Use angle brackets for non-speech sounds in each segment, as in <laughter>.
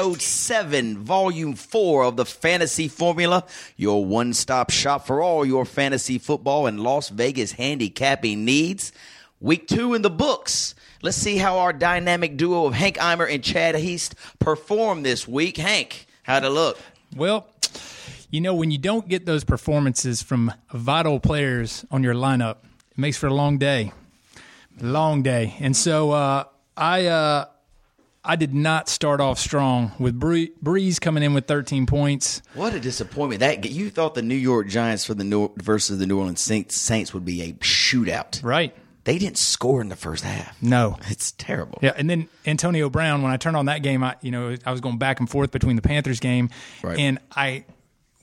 Episode 7, volume 4 of the Fantasy Formula, your one stop shop for all your fantasy football and Las Vegas handicapping needs. Week 2 in the books. Let's see how our dynamic duo of Hank Eimer and Chad Heast perform this week. Hank, how'd it look? Well, you know, when you don't get those performances from vital players on your lineup, it makes for a long day. Long day. And so uh, I uh, I did not start off strong with Bree- Brees coming in with 13 points. What a disappointment! That you thought the New York Giants for the New, versus the New Orleans Saints, Saints would be a shootout. Right. They didn't score in the first half. No. It's terrible. Yeah, and then Antonio Brown. When I turned on that game, I you know I was going back and forth between the Panthers game Right. and I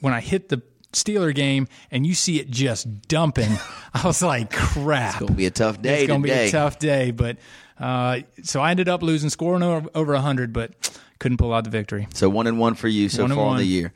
when I hit the Steeler game and you see it just dumping, <laughs> I was like, crap. It's gonna be a tough day It's going to be a tough day, but uh, so I ended up losing, scoring over, over 100, but couldn't pull out the victory. So one and one for you so One far in the year.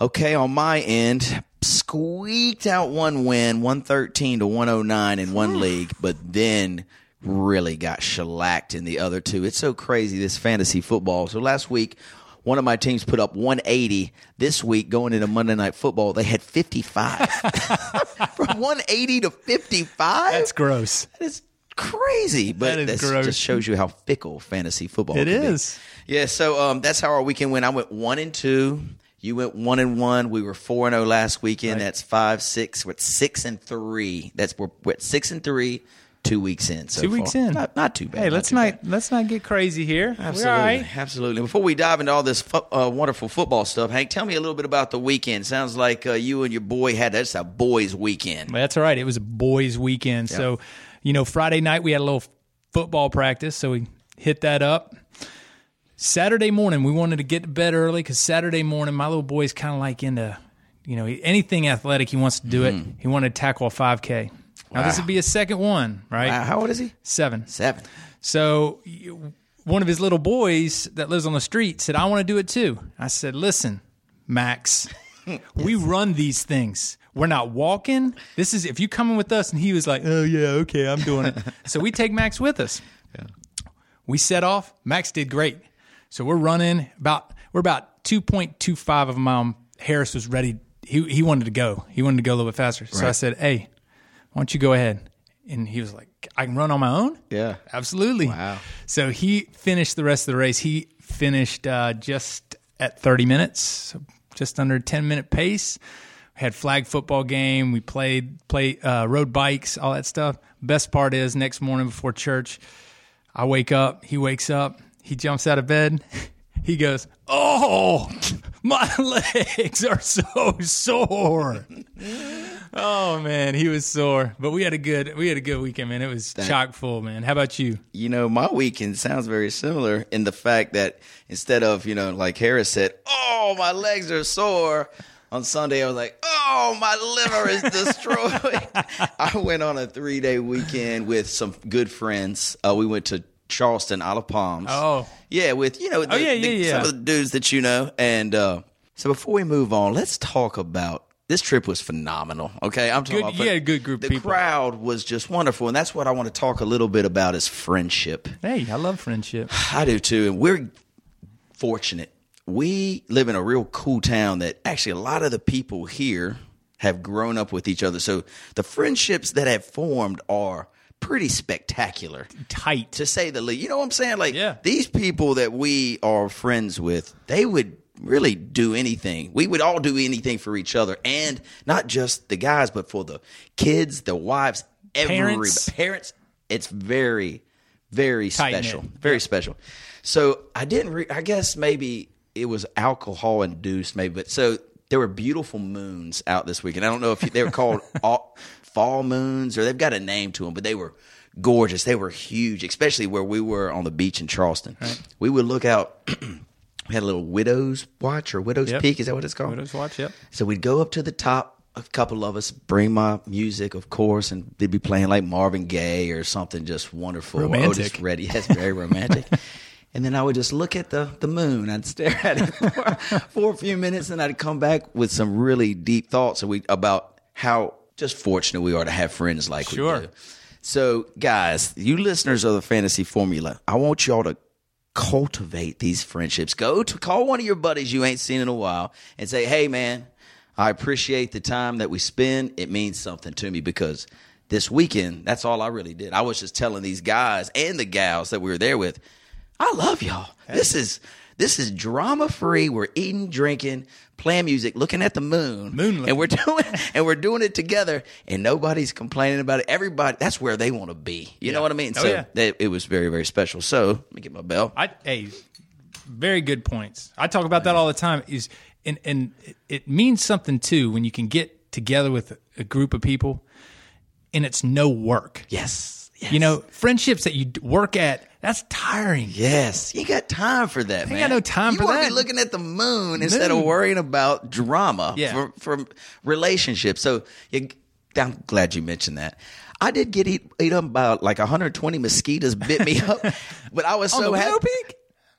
Okay, on my end, squeaked out one win, one thirteen to one oh nine in one league, but then really got shellacked in the other two. It's so crazy this fantasy football. So last week. One of my teams put up 180. This week, going into Monday Night Football, they had 55. <laughs> From 180 to 55? That's gross. That is crazy, but That is that gross. just shows you how fickle fantasy football It can be. Yeah, so um, that's how our weekend went. I went one and two. You went one and one. We were four and zero last weekend. Right. That's five, six. We're at six and three. That's we're, we're at six and three. Two weeks in. So Two weeks far. in. Not, not too bad. Hey, let's not bad. let's not get crazy here. Absolutely, We're all right. absolutely. Before we dive into all this fu- uh, wonderful football stuff, Hank, tell me a little bit about the weekend. Sounds like uh, you and your boy had that's a boys' weekend. That's all right. It was a boys' weekend. So, you know, Friday night we had a little football practice, so we hit that up. Saturday morning we wanted to get to bed early because Saturday morning my little boy's kind of like into, you know, anything athletic. He wants to do it. Mm-hmm. He wanted to tackle a 5K. Now this would be a second one, right? Wow, how old is he? Seven. Seven. So one of his little boys that lives on the street said, I want to do it too. I said, listen, Max, <laughs> we run these things. We're not walking. This is if you coming with us. And he was like, oh, yeah, okay, I'm doing it. <laughs> so we take Max with us. We set off. Max did great. So we're running about, we're about 2.25 of a mile. Harris was ready. He, he wanted to go. He wanted to go a little bit faster. So I said, hey, why don't you go ahead? And he was like, I can run on my own? Yeah. Absolutely. Wow. So he finished the rest of the race. He finished uh, just at 30 minutes, so just under a 10 minute pace. Had flag football game. We played play uh, rode bikes, all that stuff. Best part is next morning before church, I wake up. He wakes up. He jumps out of bed. <laughs> He goes, "Oh, my <laughs> legs are so sore." <laughs> Oh man, he was sore, but we had a good we had a good weekend, man. It was chock full, man. How about you? you know, my weekend sounds very similar in the fact that instead of, you know, like Harris said, oh, my legs are sore. On Sunday, I was like, oh, my liver is destroyed. <laughs> I went on a three day weekend with some good friends. Uh, we went to Charleston, Isle of Palms. Oh. Yeah, with, you know, the, yeah, yeah, the- yeah. some of the dudes that you know. And uh, so before we move on, let's talk about this trip was phenomenal. Okay, I'm talking Good- about you had a good group The people. crowd was just wonderful, and that's what I want to talk a little bit about is friendship. Hey, I love friendship. <sighs> I do too, and we're fortunate. We live in a real cool town that actually a lot of the people here have grown up with each other. So the friendships that have formed are pretty spectacular Tight. to say the least. You know what I'm saying? Like Yeah. these people that we are friends with, they would really do anything. We would all do anything for each other, and not just the guys, but for the kids, the wives, every Parents. parents. It's very, very Tight-knit. special. Very special. So I didn't. Re- I guess maybe it was alcohol induced, maybe. But so there were beautiful moons out this weekend. I don't know if they were called <laughs> all, fall moons or they've got a name to them, but they were gorgeous. They were huge, especially where we were on the beach in Charleston. We would look out. <clears throat> we had a little widow's watch or widow's Yep. peak. Is that what it's called? Widow's watch, yep. So we'd go up to the top. A couple of us bring my music, of course, and they'd be playing like Marvin Gaye or something just wonderful. Romantic. Otis Redding, yes, very romantic. <laughs> and then I would just look at the the moon. I'd <laughs> stare at it for, for a few minutes, and I'd come back with some really deep thoughts about how just fortunate we are to have friends like Sure. we do. So, guys, you listeners of the Fantasy Formula, I want y'all to cultivate these friendships. Go to call one of your buddies you ain't seen in a while and say, "Hey, man, I appreciate the time that we spend. It means something to me because this weekend, that's all I really did. I was just telling these guys and the gals that we were there with, I love y'all. This is this is drama free. We're eating, drinking, playing music, looking at the moon, Moonlit. and we're <laughs> doing and we're doing it together, and nobody's complaining about it. Everybody, that's where they want to be. You know what I mean? Oh, so yeah. that, it was very very special. So let me get my bell. I hey, very good points. I talk about that all the time. Is and and it- it means something too when you can get together with a group of people, and it's no work. yes, yes. You know, friendships that you work at that's tiring. Yes, you got time for that, man. got no time you for wanna that. be looking at the moon instead of Moon. worrying about drama Yeah. for, for relationships. So you, I'm glad you mentioned that. I did get eat, eat up about like 120 mosquitoes bit me <laughs> up, but I was On so the happy. Peak?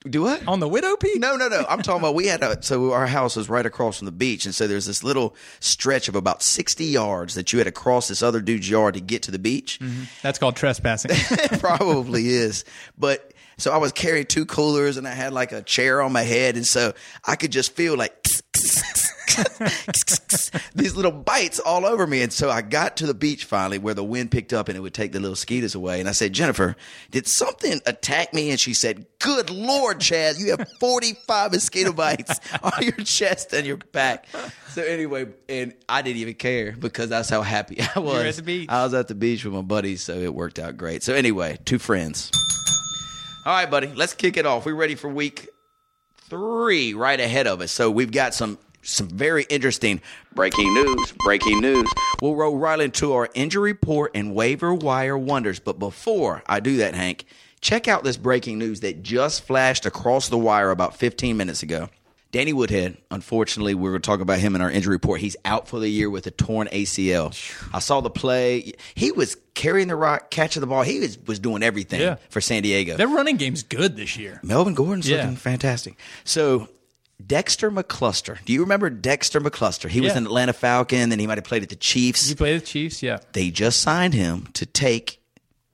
Do what? On the Widow Peak? No, no, no. I'm talking about we had a so our house was right across from the beach, and so there's this little stretch of about 60 yards that you had to cross this other dude's yard to get to the beach. Mm-hmm. That's called trespassing. It <laughs> probably is. But so I was carrying two coolers and I had like a chair on my head. And so I could just feel like <laughs> <laughs> these little bites all over me. And so I got to the beach finally where the wind picked up and it would take the little mosquitoes away. And I said, Jennifer, did something attack me? And she said, Good Lord, Chad, you have 45 mosquito bites <laughs> on your chest and your back. So anyway, and I didn't even care because that's how happy <laughs> I was. at the beach. I was at the beach with my buddies, so it worked out great. So anyway, two friends. All right, buddy, let's kick it off. We're ready for week three right ahead of us. So we've got some some very interesting breaking news. Breaking news. We'll roll right into our injury report and waiver wire wonders. But before I do that, Hank, check out this breaking news that just flashed across the wire about 15 minutes ago. Danny Woodhead, unfortunately, we were talking about him in our injury report. He's out for the year with a torn ACL. I saw the play. He was carrying the rock, catching the ball. He was, was doing everything Yeah. for San Diego. Their running game's good this year. Melvin Gordon's Yeah. looking fantastic. So Dexter McCluster. Do you remember Dexter McCluster? He was an Atlanta Falcon, and he might have played at the Chiefs. You play the Chiefs, yeah. They just signed him to take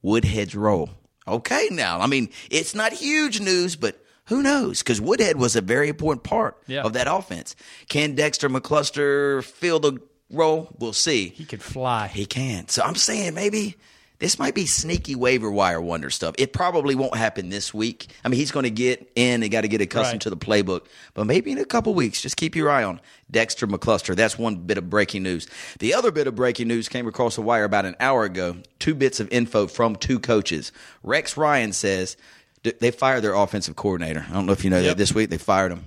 Woodhead's role. Okay, now I mean it's not huge news, but who knows? Because Woodhead was a very important part Yeah. of that offense. Can Dexter McCluster fill the role? We'll see. He could fly. He can. So I'm saying maybe this might be sneaky waiver wire wonder stuff. It probably won't happen this week. I mean, he's going to get in and got to get accustomed Right. to the playbook. But maybe in a couple weeks, just keep your eye on Dexter McCluster. That's one bit of breaking news. The other bit of breaking news came across the wire about an hour ago. Two bits of info from two coaches. Rex Ryan says they fired their offensive coordinator. I don't know if you know that this week they fired him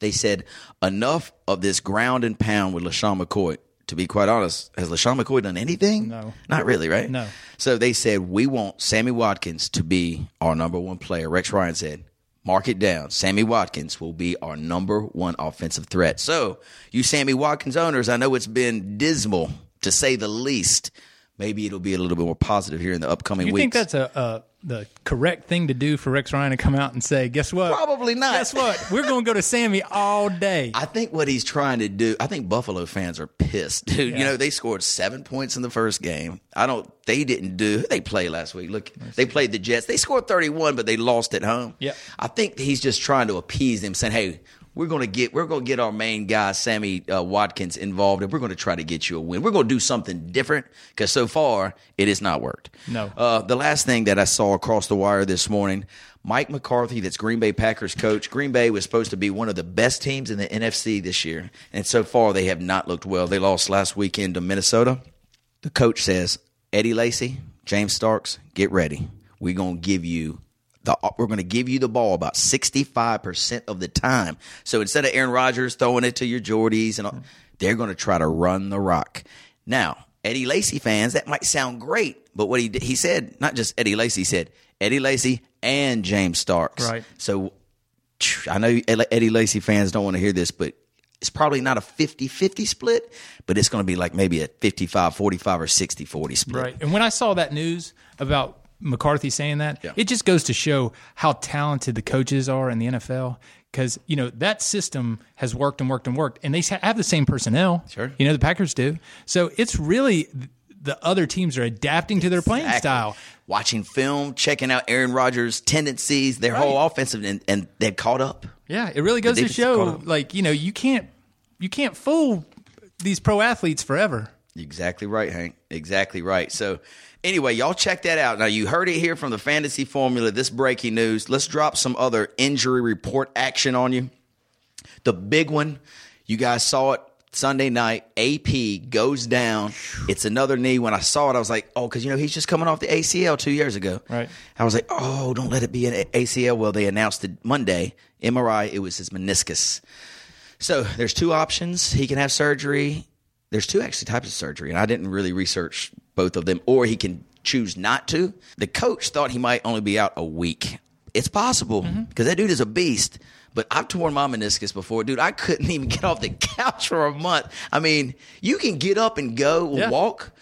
they said enough of this ground and pound with LeSean McCoy. To be quite honest, has LeSean McCoy done anything? No. Not really, right? No. So they said, we want Sammy Watkins to be our number one player. Rex Ryan said, mark it down. Sammy Watkins will be our number one offensive threat. So, you Sammy Watkins owners, I know it's been dismal to say the least. Maybe it'll be a little bit more positive here in the upcoming You weeks. think that's a the correct thing to do for Rex Ryan to come out and say, "Guess what? Probably not. Guess what? We're going to go to Sammy all day." <laughs> I think what he's trying to do, I think Buffalo fans are pissed, dude. You know, they scored seven points in the first game. I don't, they didn't do, they played last week. Look, they played the Jets. They scored 31, but they lost at home. Yeah. I think he's just trying to appease them, saying, hey, we're going to get we're going to get our main guy Sammy uh, Watkins involved, and we're going to try to get you a win. We're going to do something different because so far it has not worked. No. Uh, the last thing that I saw across the wire this morning, Mike McCarthy, that's Green Bay Packers coach. Green Bay was supposed to be one of the best teams in the NFC this year, and so far they have not looked well. They lost last weekend to Minnesota. The coach says, Eddie Lacy, James Starks, get ready. We're going to give you the we're going to give you the ball about 65% of the time. So instead of Aaron Rodgers throwing it to your Jordies and all, they're going to try to run the rock. Now, Eddie Lacy fans, that might sound great, but what he he said, not just Eddie Lacy, said Eddie Lacy and James Starks. Right. So I know Eddie Lacy fans don't want to hear this, but it's probably not a 50-50 split, but it's going to be like maybe a 55-45 or 60-40 split. Right. And when I saw that news about McCarthy saying that, Yeah. it just goes to show how talented the coaches are in the NFL. Because you know that system has worked and worked and worked, and they have the same personnel. Sure. you know the Packers do. So it's really the other teams are adapting to their playing style. Watching film, checking out Aaron Rodgers' tendencies, their whole offensive, and, and they've caught up. Yeah, it really goes to show, like you know, you can't you can't fool these pro athletes forever. Exactly right, Hank. Exactly right. So, anyway, y'all check that out. Now, you heard it here from the Fantasy Formula, this breaking news. Let's drop some other injury report action on you. The big one, you guys saw it Sunday night. AP goes down. It's another knee. When I saw it, I was like, oh, because, you know, he's just coming off the ACL two years ago. Right. I was like, oh, don't let it be an ACL. Well, they announced it Monday. MRI, it was his meniscus. So there's two options. He can have surgery. There's two actually types of surgery, and I didn't really research both of them. Or he can choose not to. The coach thought he might only be out a week. It's possible mm-hmm. because that dude is a beast. But I've torn my meniscus before, dude. I couldn't <laughs> even get off the couch for a month. I mean, you can get up and go Yeah. walk.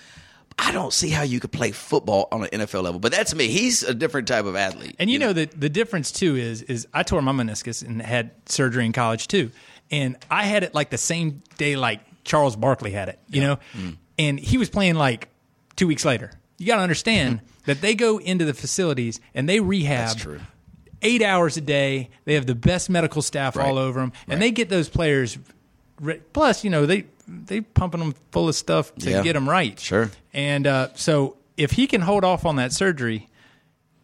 I don't see how you could play football on an NFL level. But that's me. He's a different type of athlete. And you know the the difference too is is I tore my meniscus and had surgery in college too, and I had it like the same day like Charles Barkley had it, you know, mm. and he was playing like two weeks later. You got to understand <laughs> that they go into the facilities and they rehab. That's true. Eight hours a day. They have the best medical staff Right. all over them, and they get those players. re- Plus, you know they they pumping them full of stuff to Yeah. get them right. Sure. And uh, so if he can hold off on that surgery,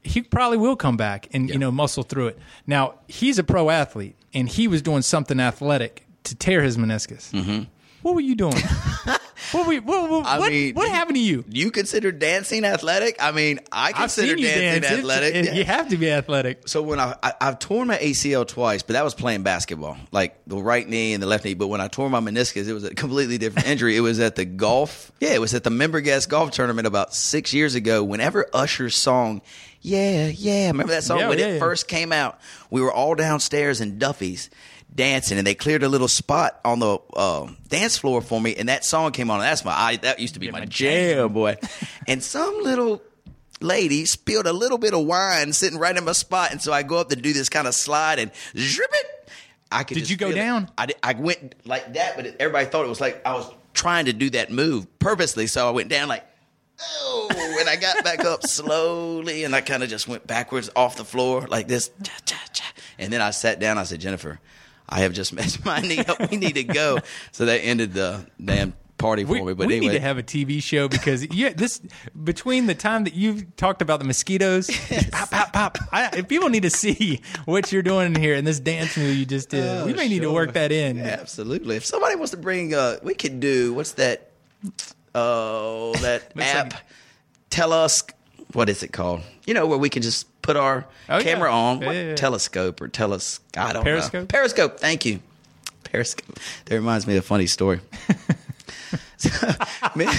he probably will come back and you know muscle through it. Now he's a pro athlete, and he was doing something athletic to tear his meniscus. Mm-hmm. What were you doing? <laughs> what, were you, what, what, I what, mean, what happened to you? You consider dancing athletic? I mean, I consider dancing dance. Athletic. it- Yeah. You have to be athletic. So when I, I I've torn my ACL twice, but that was playing basketball, like the right knee and the left knee. But when I tore my meniscus, it was a completely different injury. It was at the golf, yeah, it was at the Member Guest Golf Tournament about six years ago. Whenever Usher's song, yeah, yeah, remember that song Yeah, when yeah, it first came out? We were all downstairs in Duffy's dancing, and they cleared a little spot on the uh, dance floor for me, and that song came on. And that's my I, that used to be my, my jam, jam. boy. <laughs> and some little lady spilled a little bit of wine sitting right in my spot, and so I go up to do this kind of slide and zip it. I could. Did you go down? I did, I went like that, but everybody thought it was like I was trying to do that move purposely, so I went down like. Oh, and I got back up <laughs> slowly, and I kind of just went backwards off the floor like this, cha, cha, cha. and then I sat down. I said, "Jennifer, I have just <laughs> messed my knee up. We need to go." So that ended the damn party for We, me. But we anyway, need to have a TV show because yeah, this between the time that you've talked about the mosquitoes, <laughs> just pop, pop, pop. I, people need to see what you're doing in here and this dance move you just did. Oh, we may need to work that in. Yeah, absolutely. If somebody wants to bring, uh, we could do what's that? Oh, that <laughs> app. like- Tell us what is it called? You know where we can just put our Oh, camera on Yeah, what, yeah, yeah. telescope or tell us. I don't know. Periscope? Periscope. Thank you. Periscope. That reminds me of a funny story. <laughs> <laughs> many,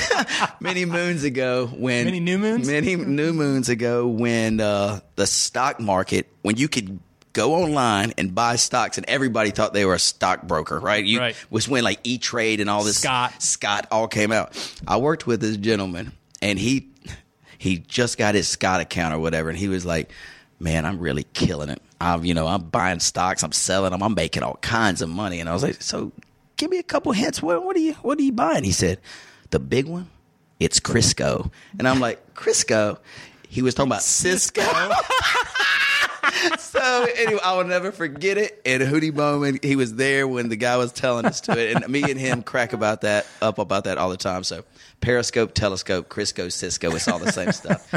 many moons ago, when Many new moons? many new moons ago, when uh, the stock market, when you could go online and buy stocks, and everybody thought they were a stockbroker, right? You, Right. Was when like E Trade and all this Scott. Scott all came out. I worked with this gentleman, and he he just got his Scott account or whatever, and he was like, "Man, I'm really killing it. I'm you know I'm buying stocks, I'm selling them, I'm making all kinds of money." And I was like, "So, give me a couple hints. What what are you what are you buying?" He said, "The big one, it's Crisco," and I'm like, "Crisco." He was talking about Cisco. <laughs> <laughs> so anyway, I will never forget it. And Hootie Bowman, he was there when the guy was telling us to it, and me and him crack about that up about that all the time. So Periscope, Telescope, Crisco, Cisco, it's all the same stuff.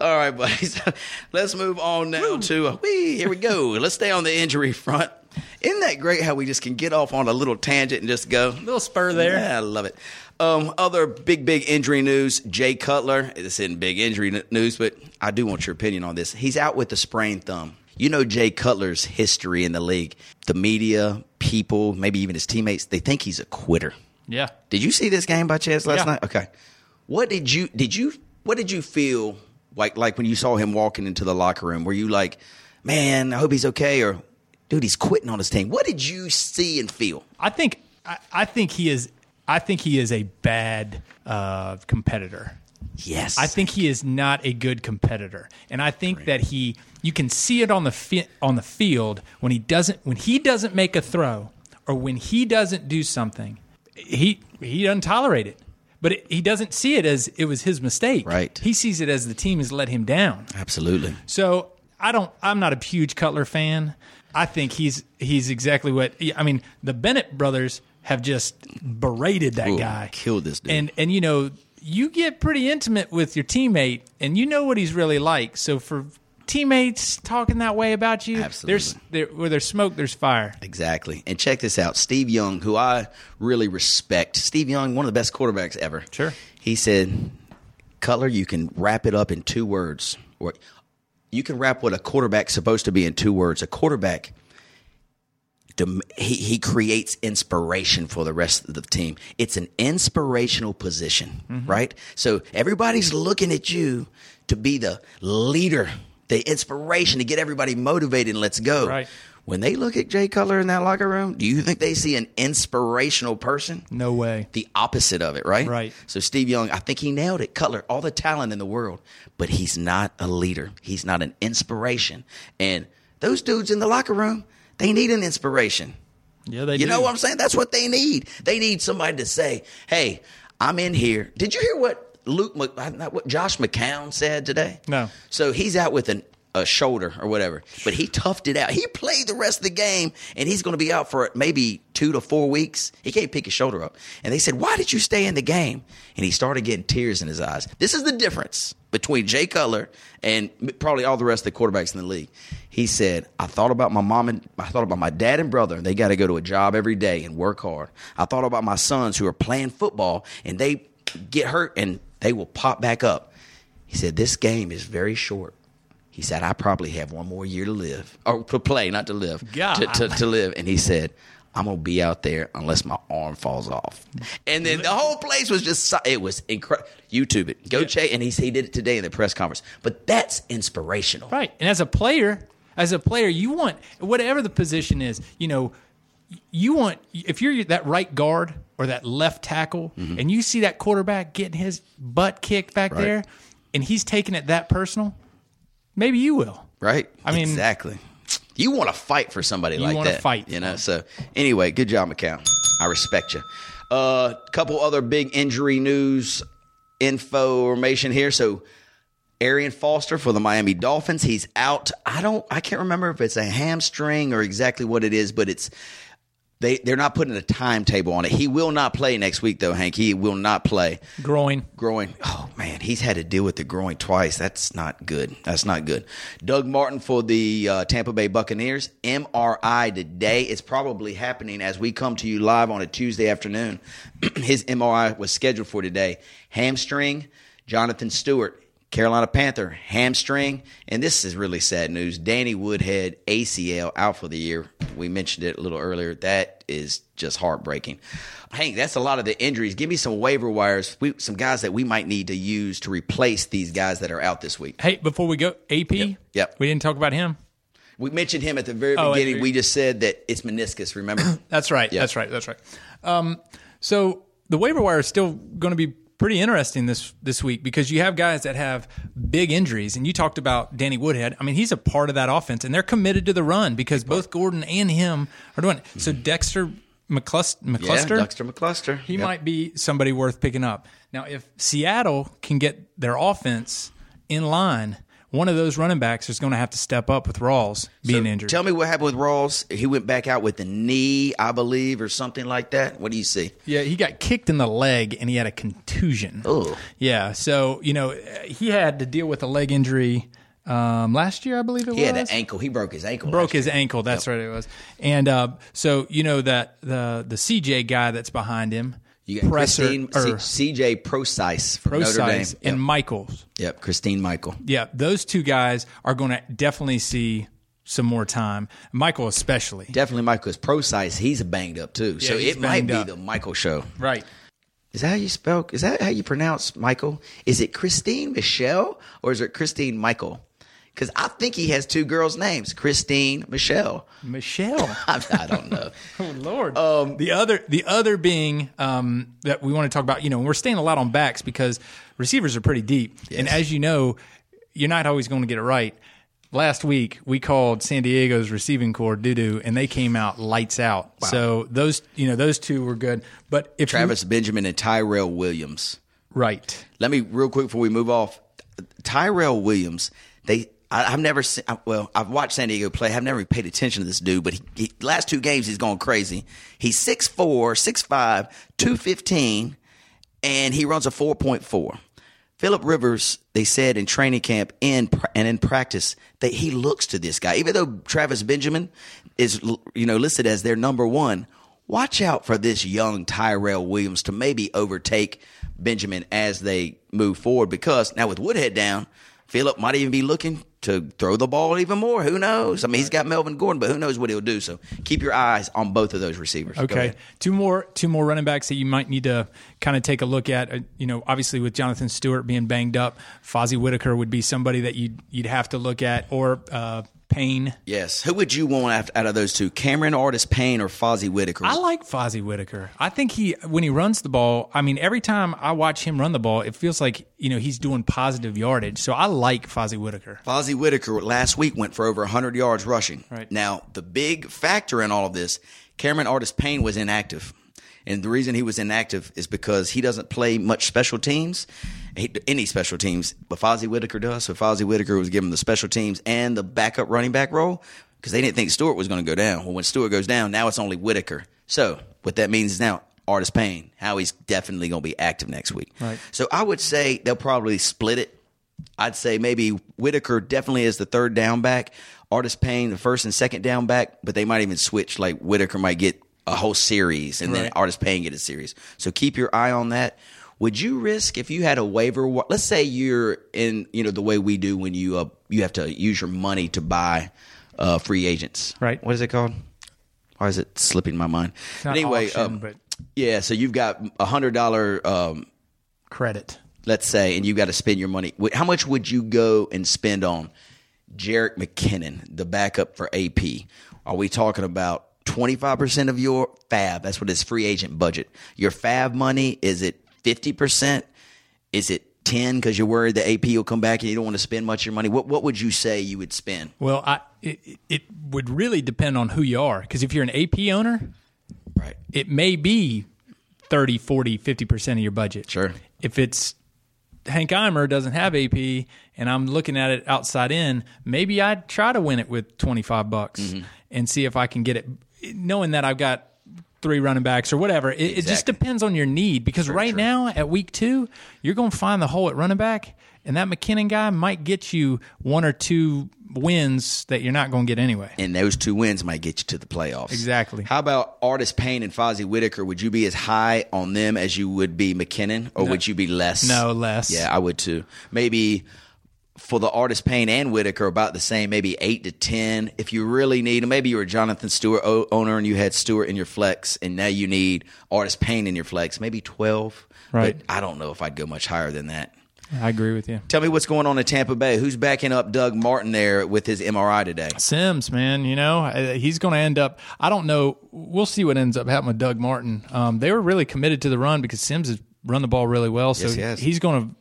All right, buddies. <laughs> Let's move on now to uh, wee, here we go. Let's stay on the injury front. Isn't that great how we just can get off on a little tangent and just go? A little spur there. Yeah, I love it. Um, other big, big injury news. Jay Cutler. This isn't big injury news, but I do want your opinion on this. He's out with the sprained thumb. You know Jay Cutler's history in the league. The media, people, maybe even his teammates, they think he's a quitter. Yeah. Did you see this game by chance last Yeah. night? Okay. What did you did you what did you feel like like when you saw him walking into the locker room? Were you like, man, I hope he's okay, or dude, he's quitting on his team? What did you see and feel? I think I, I think he is I think he is a bad uh, competitor. Yes, I think he is not a good competitor, and I think that he you can see it on the fi- on the field when he doesn't when he doesn't make a throw or when he doesn't do something, he he doesn't tolerate it. But it, he doesn't see it as it was his mistake. Right. He sees it as the team has let him down. absolutely. So I don't. I'm not a huge Cutler fan. I think he's he's exactly what I mean. The Bennett brothers have just berated that Ooh, guy, killed this dude. and and you know you get pretty intimate with your teammate, and you know what he's really like. So for teammates talking that way about you, Absolutely. there's there, where there's smoke, there's fire. Exactly. And check this out. Steve Young, who I really respect. Steve Young, one of the best quarterbacks ever. Sure. He said, Cutler, you can wrap it up in two words. Or you can wrap what a quarterback's supposed to be in two words. A quarterback he, he creates inspiration for the rest of the team. It's an inspirational position, Mm-hmm. right? So everybody's looking at you to be the leader, the inspiration to get everybody motivated and let's go. Right. When they look at Jay Cutler in that locker room, do you think they see an inspirational person? No way. The opposite of it, right? Right. So Steve Young, I think he nailed it. Cutler, all the talent in the world, but he's not a leader. He's not an inspiration. And those dudes in the locker room, they need an inspiration. Yeah, they do. You do. know what I'm saying? That's what they need. They need somebody to say, "Hey, I'm in here." Did you hear what Luke, uh, not what Josh McCown said today? No. So he's out with an, a shoulder or whatever, but he toughed it out. He played the rest of the game, and he's going to be out for maybe two to four weeks. He can't pick his shoulder up. And they said, "Why did you stay in the game?" And he started getting tears in his eyes. This is the difference between Jay Cutler and probably all the rest of the quarterbacks in the league. He said, I thought about my mom and I thought about my dad and brother. They got to go to a job every day and work hard. I thought about my sons who are playing football and they get hurt and they will pop back up. He said, This game is very short. He said, I probably have one more year to live or to play, not to live, God. to, to, to live. And he said, I'm gonna be out there unless my arm falls off. And then the whole place was just it was incredible. YouTube it, go check. And he he did it today in the press conference. But that's inspirational, Right. And as a player, as a player, you want whatever the position is, you know, you want if you're that right guard or that left tackle and you see that quarterback getting his butt kicked back Mm-hmm. Right. there and he's taking it that personal, maybe you will. right? I mean- exactly. You want to fight for somebody You like that, fight you know. So anyway, good job, McCown. I respect you. A uh, couple other big injury news information here. So Arian Foster for the Miami Dolphins. He's out. I don't. I can't remember if it's a hamstring or exactly what it is, but it's they. They're not putting a timetable on it. He will not play next week, though. Hank. He will not play. Groin. Groin. Oh man, he's had to deal with the groin twice. That's not good. That's not good. Doug Martin for the uh, Tampa Bay Buccaneers. MRI today. It's probably happening as we come to you live on a Tuesday afternoon. <clears throat> His MRI was scheduled for today. Hamstring. Jonathan Stewart. Carolina Panther hamstring, and this is really sad news. Danny Woodhead ACL out for the year. We mentioned it a little earlier. That is just heartbreaking. Hank, that's a lot of the injuries. Give me some waiver wires, we, some guys that we might need to use to replace these guys that are out this week. Hey, before we go, AP. Yep. We didn't talk about him. We mentioned him at the very Oh, beginning. we just said that it's meniscus. Remember? <clears throat> That's right. Yeah. That's right. That's right. Um, so the waiver wire is still going to be pretty interesting this this week because you have guys that have big injuries, and you talked about Danny Woodhead. I mean, he's a part of that offense, and they're committed to the run because both Gordon and him are doing it. So mm-hmm. Dexter McClus- yeah, McCluster, Dexter McCluster. he Yep. might be somebody worth picking up. Now, if Seattle can get their offense in line one of those running backs is going to have to step up with Rawls being So injured. Tell me what happened with Rawls. He went back out with the knee, I believe, or something like that. What do you see? Yeah, he got kicked in the leg and he had a contusion. Oh. Yeah, so you know he had to deal with a leg injury um, last year, I believe it He was. had an ankle. He broke his ankle. broke his year. ankle. That's right, it was. And uh, so you know that the the CJ guy that's behind him, You got Presser Christine or C- CJ Procise from Notre Dame. Procise Yep. and Michaels. yep, Christine Michael. Yeah, those two guys are going to definitely see some more time. Michael especially. Definitely Michael is Procise. He's banged up too. so it might be up. the Michael show. Right. Is that how you spell? Is that how you pronounce Michael? Is it Christine Michelle or is it Christine Michael? Because I think he has two girls' names, Christine Michelle. Michelle. <laughs> I, don't know. <laughs> Oh Lord. Um, the other, the other being um, that we want to talk about. You know, we're staying a lot on backs because receivers are pretty deep, and as you know, you're not always going to get it right. Last week we called San Diego's receiving corps doo doo, and they came out lights out. So those, you know, those two were good. But if you- Travis Benjamin and Tyrell Williams. right, Let me real quick before we move off. Tyrell Williams. They. I, I've never seen. Well, I've watched San Diego play. I've never paid attention to this dude, but he, he last two games he's gone crazy. He's 6'4", 6'5", 215, and he runs a four point four. Philip Rivers, they said in training camp in and in practice that he looks to this guy, even though Travis Benjamin is you know listed as their number one. Watch out for this young Tyrell Williams to maybe overtake Benjamin as they move forward. Because now with Woodhead down, Philip might even be looking to throw the ball even more. Who knows? I mean, he's got Melvin Gordon, but who knows what he'll do? So keep your eyes on both of those receivers. Okay, two more two more running backs that you might need to kind of take a look at. Uh, you know, obviously with Jonathan Stewart being banged up, Fozzy Whittaker would be somebody that you'd you'd have to look at, or uh, Payne. Yes. Who would you want out- out of those two? Cameron Artis Payne or Fozzy Whittaker? I like Fozzy Whittaker. I think he when he runs the ball. I mean, every time I watch him run the ball, it feels like you know he's doing positive yardage. So I like Fozzy Whittaker. Fozzy Whittaker last week went for over 100 yards rushing. Right. Now, the big factor in all of this, Cameron Artis Payne was inactive. And the reason he was inactive is because he doesn't play much special teams, any special teams, but Fozzy Whittaker does. So Fozzy Whittaker was given the special teams and the backup running back role because they didn't think Stewart was going to go down. Well, when Stewart goes down, now it's only Whittaker. So what that means is now Artis Payne, how he's definitely going to be active next week. Right. So I would say they'll probably split it. I'd say maybe Whittaker definitely is the third down back. Artis Payne, the first and second down back, but they might even switch. Like Whittaker might get a whole series, and then Right. Artis Payne get a series. So keep your eye on that. Would you risk if you had a waiver? Let's say you're in, you know, the way we do when you uh, you have to use your money to buy uh, free agents. Right. What is it called? Why is it slipping my mind? Anyway, auction, um, but yeah. So you've got a hundred dollar um, credit. let's say, and you've got to spend your money. How much would you go and spend on Jerick McKinnon, the backup for AP? Are we talking about 25% of your fab? That's what his free agent budget. Your fab money, is it 50%? Is it 10 because you're worried the AP will come back and you don't want to spend much of your money? What, what would you say you would spend? Well, I it, it would really depend on who you are because if you're an AP owner, Right. it may be 30, 40, 50% of your budget. Sure. If it's Hank Eimer doesn't have AP and I'm looking at it outside in, maybe I'd try to win it with 25 bucks Mm-hmm. and see if I can get it knowing that I've got three running backs or whatever. It, it just depends on your need because right true. now at week 2, you're going to find the hole at running back and that McKinnon guy might get you one or two wins that you're not going to get anyway. And those two wins might get you to the playoffs. Exactly. How about Artis Payne and Fozzy Whittaker? Would you be as high on them as you would be McKinnon, or would you be less? No, less. Yeah, I would too. Maybe for the Artis Payne and Whittaker about the same, maybe eight to ten. If you really need, maybe you were a Jonathan Stewart owner and you had Stewart in your flex, and now you need Artis Payne in your flex, maybe twelve. Right. But I don't know if I'd go much higher than that. I agree with you. Tell me what's going on in Tampa Bay. Who's backing up Doug Martin there with his MRI today? Sims, man, you know he's going to end up. I don't know. We'll see what ends up happening with Doug Martin. Um, they were really committed to the run because Sims has run the ball really well, so Yes, he he's going to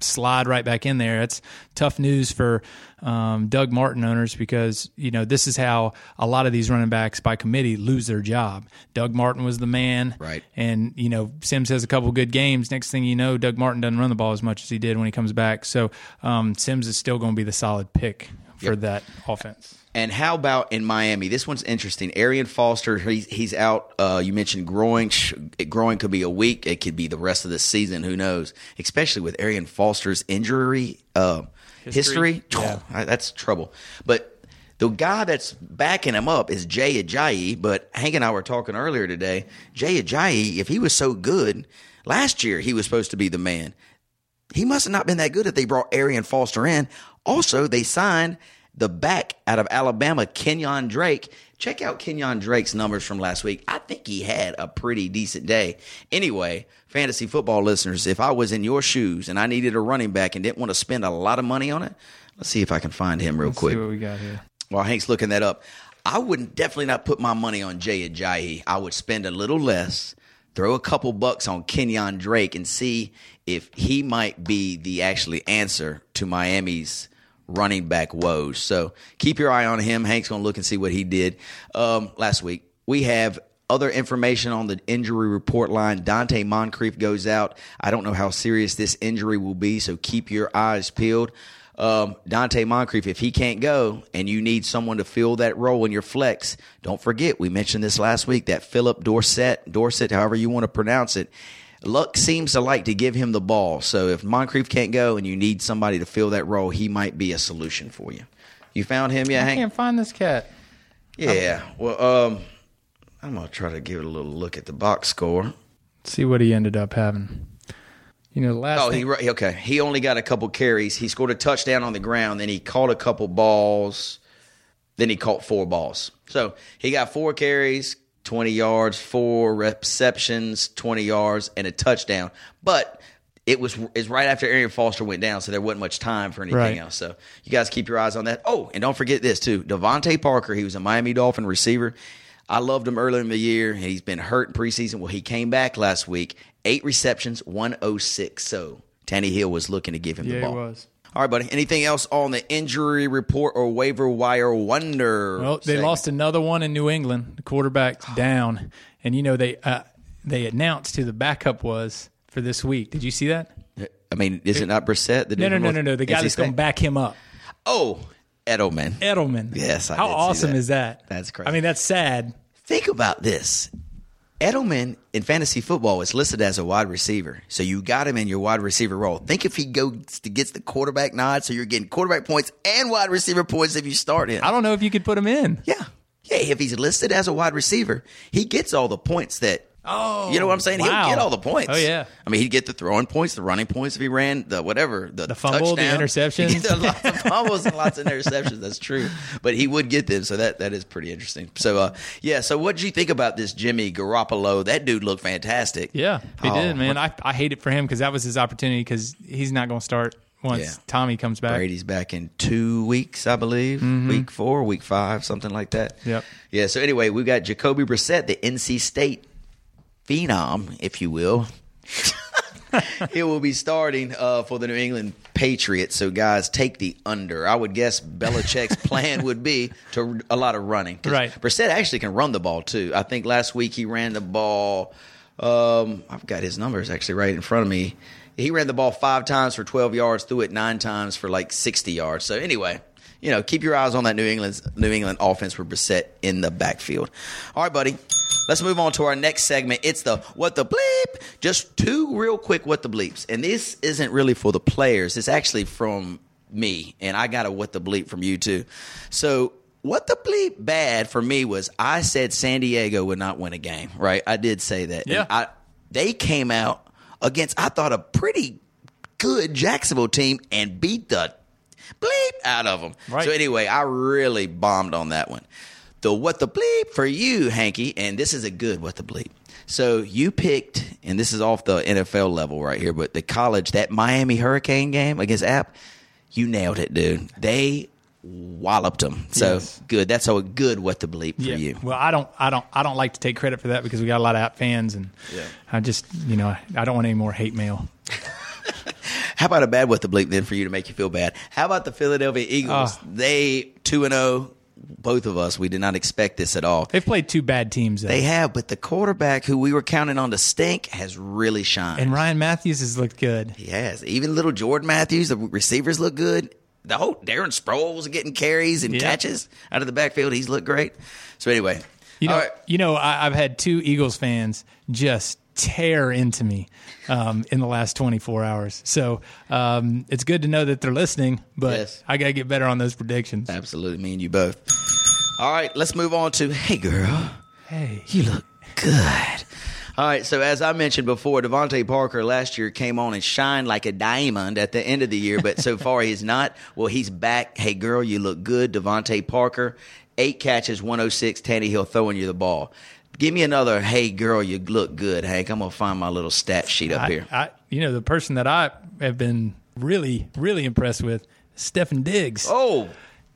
slide right back in there. That's tough news for um, Doug Martin owners because you know this is how a lot of these running backs by committee lose their job. Doug Martin was the man, Right. And you know Sims has a couple good games. Next thing you know, Doug Martin doesn't run the ball as much as he did when he comes back. So um, Sims is still going to be the solid pick for Yep. that offense. And how about in Miami? This one's interesting. Arian Foster, he's, he's out. Uh, you mentioned growing. Growing could be a week. It could be the rest of the season. Who knows? Especially with Arian Foster's injury uh, history. Yeah. That's trouble. But the guy that's backing him up is Jay Ajayi. But Hank and I were talking earlier today. Jay Ajayi, if he was so good last year, he was supposed to be the man he must have not been that good if they brought Arian Foster in. Also, they signed the back out of Alabama, Kenyon Drake. Check out Kenyon Drake's numbers from last week. I think he had a pretty decent day. Anyway, fantasy football listeners, if I was in your shoes and I needed a running back and didn't want to spend a lot of money on it, let's see if I can find him real Let's quick see what we got here. while Hank's looking that up, I wouldn't definitely not put my money on Jay Ajayi. I would spend a little less, throw a couple bucks on Kenyon Drake, and see if he might be the actually answer to Miami's running back woes. So keep your eye on him. Hank's gonna look and see what he did um, last week. We have other information on the injury report line. Donte Moncrief goes out. I don't know how serious this injury will be, so keep your eyes peeled um, Donte Moncrief, if he can't go and you need someone to fill that role in your flex, don't forget, we mentioned this last week, that Phillip Dorsett, Dorset, however you want to pronounce it, luck seems to like to give him the ball. So if Moncrief can't go and you need somebody to fill that role, he might be a solution for you. You found him yet, I Hank? can't find this cat. Yeah. Well, um, I'm going to try to give it a little look at the box score. see what he ended up having. You know, the last Oh, thing, he okay. He only got a couple carries. He scored a touchdown on the ground. Then he caught a couple balls. Then he caught four balls. So he got four carries, twenty yards, four receptions, twenty yards, and a touchdown. But it was is right after Arian Foster went down, so there wasn't much time for anything Right. else. So you guys keep your eyes on that. Oh, and don't forget this too. DeVante Parker, he was a Miami Dolphin receiver. I loved him earlier in the year. and He's been hurt in preseason. Well, he came back last week, eight receptions, 106. So Tannehill was looking to give him yeah, the he ball. was. All right, buddy. Anything else on the injury report or waiver wire wonder? Well, they segment? lost another one in New England. The quarterback's <sighs> down, and you know they uh, they announced who the backup was for this week. Did you see that? I mean, is it not Brissett? The No, no, no, no, no. The guy that's going to back him up, Oh, Edelman. Edelman. Yes, I how did see awesome that. is that? That's crazy. I mean, that's sad. Think about this. Edelman in fantasy football is listed as a wide receiver, so you got him in your wide receiver role. Think if he goes to gets the quarterback nod, so you're getting quarterback points and wide receiver points if you start him. I don't know if you could put him in. Yeah, yeah. If he's listed as a wide receiver, he gets all the points that. Oh, you know what I'm saying? wow. He'll get all the points. Oh, yeah. I mean, he'd get the throwing points, the running points if he ran the whatever, the, The fumble, the <laughs> interceptions. He'd get a lot of fumbles and lots of interceptions. That's true, but he would get them. So that that is pretty interesting. So uh, yeah. So what did you think about this Jimmy Garoppolo? That dude looked fantastic. Yeah, he Oh, did, man. I, I hate it for him because that was his opportunity because he's not going to start once Yeah. Tommy comes back. Brady's back in two weeks, I believe. Week four, week five, something like that. Mm-hmm. Yep. Yeah. So anyway, we got Jacoby Brissett, the NC State phenom, if you will. <laughs> he will be starting uh, for the New England Patriots. So guys, take the under. I would guess Belichick's plan would be to a lot of running. Right. Brissett actually can run the ball too. I think last week he ran the ball. Um, I've got his numbers actually right in front of me. He ran the ball five times for 12 yards, threw it nine times for like 60 yards. So anyway, you know, keep your eyes on that New England New England offense with Brissett in the backfield. All right, buddy. Let's move on to our next segment. It's the what the bleep. Just two real quick what the bleeps. And this isn't really for the players. It's actually from me. And I got a what the bleep from you too. So what the bleep bad for me was I said San Diego would not win a game, right? I did say that. Yeah. I they came out against I thought a pretty good Jacksonville team and beat the bleep out of them. Right. So anyway, I really bombed on that one. The what the bleep for you, Hanky, and this is a good what the bleep. So you picked, and this is off the NFL level right here, but the college that Miami Hurricane game against App, you nailed it, dude. They walloped them. So Yes. good. That's a good what the bleep for Yeah. you. Well, I don't, I don't, I don't like to take credit for that because we got a lot of app fans, and Yeah. I just, you know, I don't want any more hate mail. How about a bad what the bleep then for you to make you feel bad? How about the Philadelphia Eagles? Ah. They two and zero. Both of us, we did not expect this at all. They've played two bad teams. Though. They have, but the quarterback who we were counting on to stink has really shined. and Ryan Mathews has looked good. He has. Even little Jordan Matthews, the receivers look good. The whole Darren Sproles getting carries and catches out of the backfield. He's looked great. So anyway, You know, right. you know, I, I've had two Eagles fans just tear into me um, in the last 24 hours. So um, it's good to know that they're listening, but Yes. I got to get better on those predictions. absolutely, me and you both. All right, let's move on to hey girl, Hey, you look good. All right, so as I mentioned before, DeVante Parker last year came on and shined like a diamond at the end of the year, but so far he's not. Well, he's back. Hey girl, you look good. DeVante Parker, eight catches, 106. Tannehill throwing you the ball. Give me another. Hey girl, you look good, Hank. I'm gonna find my little stat sheet up I, here. I, you know, the person that I have been really, really impressed with, Stefon Diggs. Oh,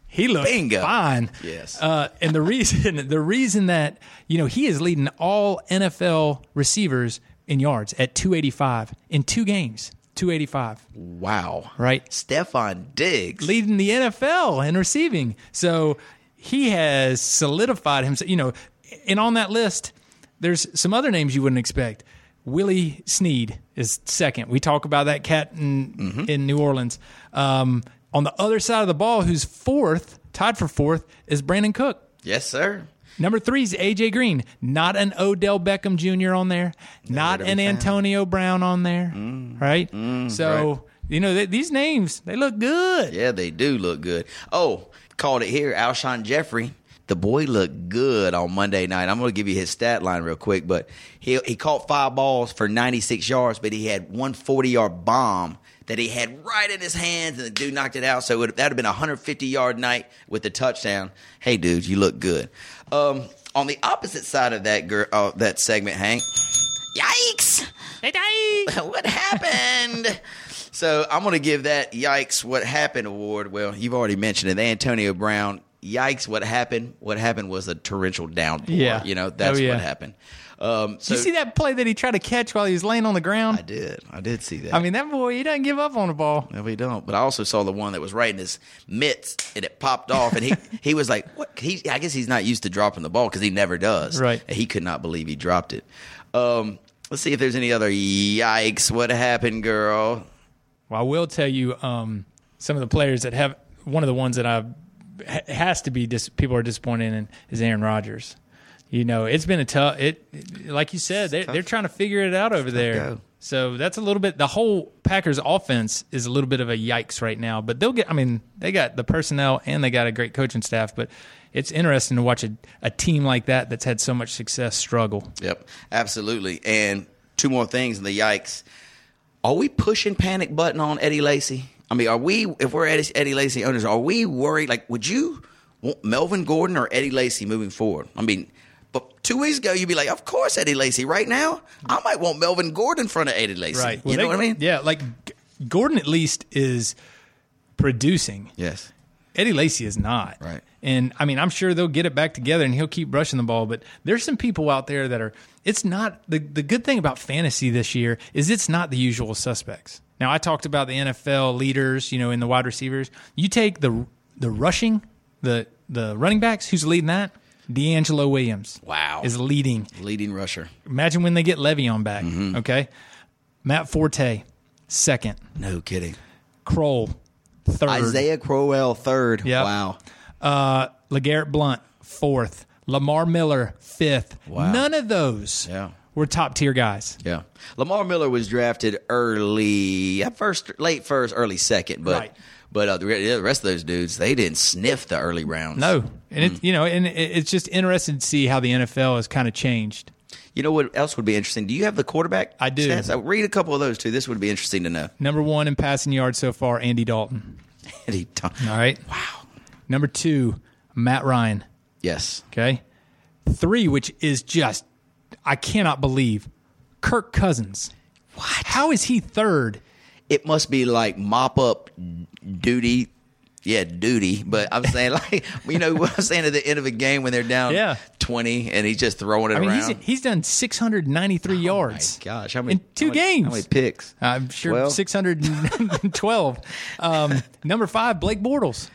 He looked Bingo. fine. Yes. Uh, and the reason <laughs> the reason that you know he is leading all NFL receivers in yards at 285 in two games. 285, wow. right? Stefon Diggs. Leading the NFL in receiving. So he has solidified himself. You know, and on that list, there's some other names you wouldn't expect. Willie Snead is second. We talk about that cat in Mm-hmm. in New Orleans. Um, on the other side of the ball, who's fourth, tied for fourth, is Brandin Cook. Yes, sir. Number three is AJ Green. Not an Odell Beckham Jr. on there. Not an found. Antonio Brown on there. right? so right. you know th- these names they look good. Yeah, they do look good. Oh, called it here. Alshon Jeffery. The boy looked good on Monday night. I'm going to give you his stat line real quick, but he he caught five balls for 96 yards, but he had one 40 yard bomb that he had right in his hands, and the dude knocked it out. So it would, that would have been a 150 yard night with the touchdown. Hey, dude, you look good. Um, on the opposite side of that girl, uh, that segment, Hank. Yikes! <laughs> what happened? So I'm going to give that "Yikes! What Happened" award. Well, you've already mentioned it. Antonio Brown. Yikes! What happened? What happened was a torrential downpour. Yeah. you know that's Oh, yeah. what happened. Um, so you see that play that he tried to catch while he was laying on the ground? I did. I did see that. I mean, that boy, he doesn't give up on the ball. No, he don't. But I also saw the one that was right in his mitts, and it popped off, and he <laughs> he was like, "What?" He, I guess he's not used to dropping the ball because he never does. Right. And he could not believe he dropped it. Um, let's see if there's any other yikes. What happened, girl? Well, I will tell you um, some of the players that have one of the ones that I ha- has to be dis- people are disappointed in is Aaron Rodgers. You know, it's been a tough. It it- like you said, they're, they're trying to figure it out over there. So that's a little bit. The whole Packers offense is a little bit of a yikes right now. But they'll get. I mean, they got the personnel and they got a great coaching staff. But it's interesting to watch a, a team like that that's had so much success struggle. Yep, absolutely. And two more things in the yikes. Are we pushing panic button on Eddie Lacy? I mean, are we, if we're Eddie, Eddie Lacy owners, are we worried? Like, would you want Melvin Gordon or Eddie Lacy moving forward? I mean, but two weeks ago, you'd be like, of course, Eddie Lacy. Right now, I might want Melvin Gordon in front of Eddie Lacy. Right. You know they- what I mean? Yeah. Like Gordon at least is producing. Yes. Eddie Lacy is not. Right. And I mean, I'm sure they'll get it back together and he'll keep brushing the ball. But there's some people out there that are, it's not, the, the good thing about fantasy this year is it's not the usual suspects. Now, I talked about the NFL leaders, you know, in the wide receivers. You take the the rushing, the the running backs, who's leading that? DeAngelo Williams. Wow. Is leading. Leading rusher. Imagine when they get Le'Veon back. Mm-hmm. Okay. Matt Forte, second. No kidding. Crowell, third. Isaiah Crowell, third. Yep. Wow. Uh, LeGarrette Blount, fourth. Lamar Miller, fifth. Wow. None of those Yeah. Were top tier guys. Yeah, Lamar Miller was drafted early, first, late first, early second, but Right. but uh, the rest of those dudes they didn't sniff the early rounds. No, and Mm. it, you know, and it, it's just interesting to see how the NFL has kind of changed. You know what else would be interesting? Do you have the quarterback? I do. Stats? Uh, read a couple of those too. This would be interesting to know. Number one in passing yards so far, Andy Dalton. <laughs> Andy Dalton. All right. Wow. Number two, Matt Ryan. Yes. Okay. Three, which is just, I cannot believe, Kirk Cousins. What? How is he third? It must be like mop up duty. Yeah, duty. But I'm saying <laughs> like you know what I'm saying at the end of a game when they're down Yeah. twenty, and he's just throwing it I mean, around. he's he's done 693 yards. Oh My gosh, how many in two how many- games? How many picks? I'm sure Well- 612. <laughs> Um, number five, Blake Bortles.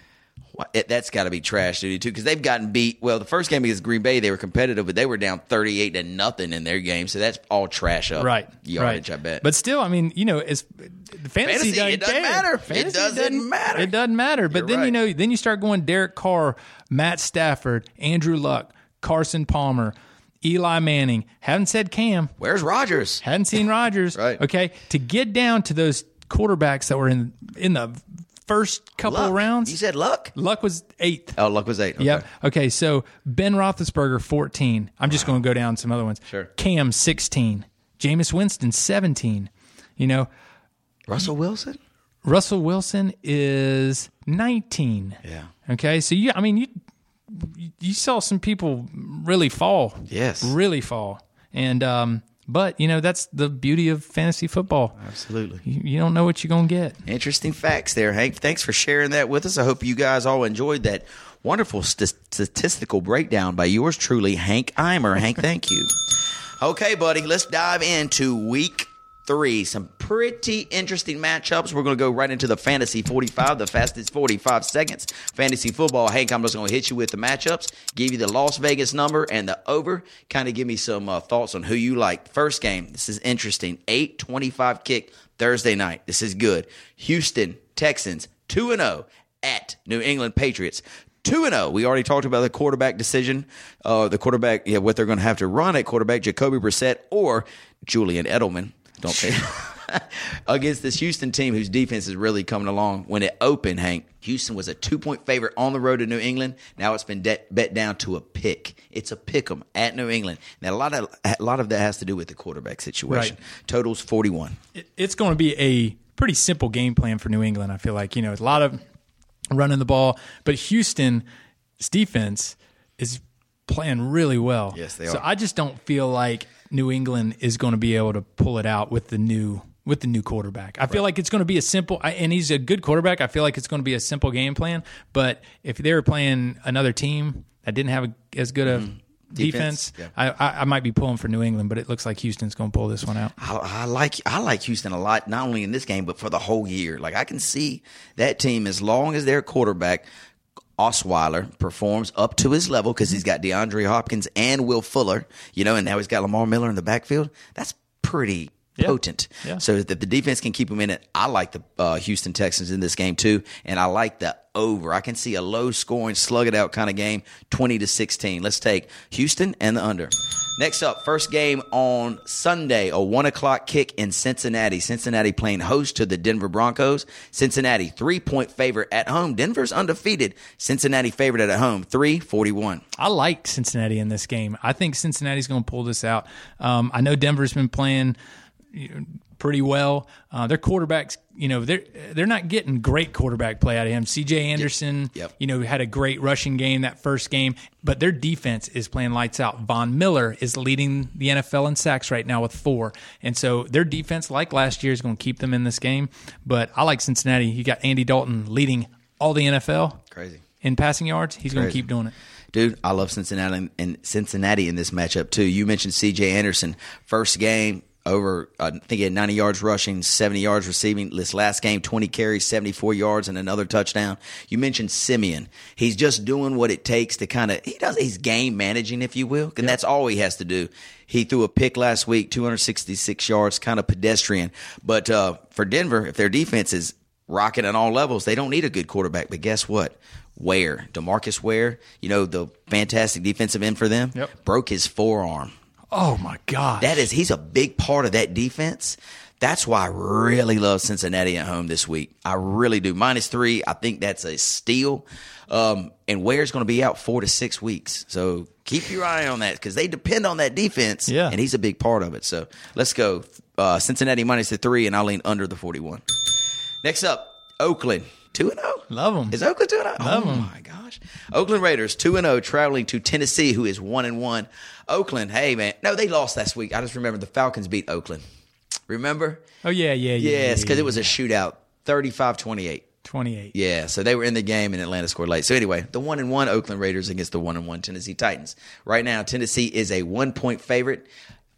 It- that's got to be trash duty too, because they've gotten beat. Well, the first game against Green Bay, they were competitive, but they were down thirty-eight to nothing in their game. So that's all trash up Right, yardage. right. I bet. But still, I mean, you know, it's the fantasy, Fantasy, it doesn't care. matter. It Fantasy doesn't matter. It doesn't matter. But You're then you know, then you start going Derek Carr, Matt Stafford, Andrew Luck, Carson Palmer, Eli Manning. Haven't said Cam. where's Rodgers? Hadn't seen Rodgers. <laughs> Right. Okay. To get down to those quarterbacks that were in in the first couple Luck. rounds, You said Luck. Luck was eighth. Oh, Luck was eight. Okay. Yep. Okay. So Ben Roethlisberger, 14. I'm just going to go down some other ones. Sure. Cam, 16. Jameis Winston, 17. You know, Russell Wilson. Russell Wilson is 19. Yeah. Okay. So you, I mean, you, you saw some people really fall. Yes. Really fall. And, um, but you know, that's the beauty of fantasy football. Absolutely. You, you don't know what you're going to get. Interesting facts there, Hank. Thanks for sharing that with us. I hope you guys all enjoyed that wonderful st- statistical breakdown by yours truly, Hank Eimer. Hank, thank you. <laughs> Okay, buddy, let's dive into week three. Some pretty interesting matchups. We're going to go right into the Fantasy 45, the fastest 45 seconds. Fantasy football. Hank, I'm just going to hit you with the matchups, give you the Las Vegas number and the over. Kind of give me some uh, thoughts on who you like. First game, this is interesting. 825 kick Thursday night. This is good. Houston Texans 2 and 0 at New England Patriots. 2 and 0. We already talked about the quarterback decision. Uh, the quarterback, yeah, what they're going to have to run at quarterback, Jacoby Brissett or Julian Edelman. Don't think. <laughs> Against this Houston team whose defense is really coming along. When it opened, Hank, Houston was a two point favorite on the road to New England. Now it's been de- bet down to a pick. It's a pick 'em at New England. Now a lot of a lot of that has to do with the quarterback situation. Right. Totals forty one. it's going to be a pretty simple game plan for New England. I feel like you know a lot of running the ball, but Houston's defense is playing really well. Yes, they So are. I just don't feel like New England is going to be able to pull it out with the new with the new quarterback. I feel like it's going to be a simple, and he's a good quarterback. I feel like it's going to be a simple game plan. But if they were playing another team that didn't have a, as good a defense, Mm-hmm. Defense, yeah. I, I, I might be pulling for New England. But it looks like Houston's going to pull this one out. I, I like I like Houston a lot, not only in this game but for the whole year. Like I can see that team as long as their quarterback Osweiler performs up to his level because he's got DeAndre Hopkins and Will Fuller, you know, and now he's got Lamar Miller in the backfield. That's pretty Yeah. potent. Yeah. So that the defense can keep them in it. I like the uh, Houston Texans in this game too, and I like the over. I can see a low scoring, slug it out kind of game, twenty to sixteen. Let's take Houston and the under. Next up, first game on Sunday, a one o'clock kick in Cincinnati. Cincinnati playing host to the Denver Broncos. Cincinnati three point favorite at home. Denver's undefeated. Cincinnati favorite at home, three forty one. I like Cincinnati in this game. I think Cincinnati's going to pull this out. Um, I know Denver's been playing pretty well. Uh, their quarterbacks, you know, they're they're not getting great quarterback play out of him. C.J. Anderson, Yep. you know, had a great rushing game that first game, but their defense is playing lights out. Von Miller is leading the NFL in sacks right now with four, and so their defense, like last year, is going to keep them in this game. But I like Cincinnati. You got Andy Dalton leading all the NFL Crazy. in passing yards. He's going to keep doing it. Dude, I love Cincinnati and Cincinnati in this matchup too. You mentioned C.J. Anderson, first game over. I think he had 90 yards rushing, 70 yards receiving. This last game, 20 carries, 74 yards, and another touchdown. You mentioned Siemian. He's just doing what it takes to kind of he does. He's game managing, if you will, and that's all he has to do. He threw a pick last week, 266 yards, kind of pedestrian. But uh, for Denver, if their defense is rocking at all levels, they don't need a good quarterback. But guess what? Ware, DeMarcus Ware, you know, the fantastic defensive end for them, Yep. broke his forearm. Oh my God! That is, he's a big part of that defense. That's why I really love Cincinnati at home this week. I really do. Minus three, I think that's a steal. Um, and Ware's going to be out four to six weeks. So keep your eye on that because they depend on that defense. Yeah. And he's a big part of it. So let's go. Uh, Cincinnati minus the three, and I'll lean under the 41. Next up, Oakland. 2 and 0. Love 'em. Is Oakland 2 0? Love oh 'em. my gosh. Oakland Raiders 2 and 0 traveling to Tennessee who is 1 and 1. Oakland, hey man. No, they lost last week. I just remember the Falcons beat Oakland. Remember? Oh yeah, yeah, yeah. Yes, yeah, because yeah. it was a shootout, 35-28. 28. Yeah, so they were in the game and Atlanta scored late. So anyway, the one and one Oakland Raiders against the one and one Tennessee Titans. Right now, Tennessee is a one point favorite.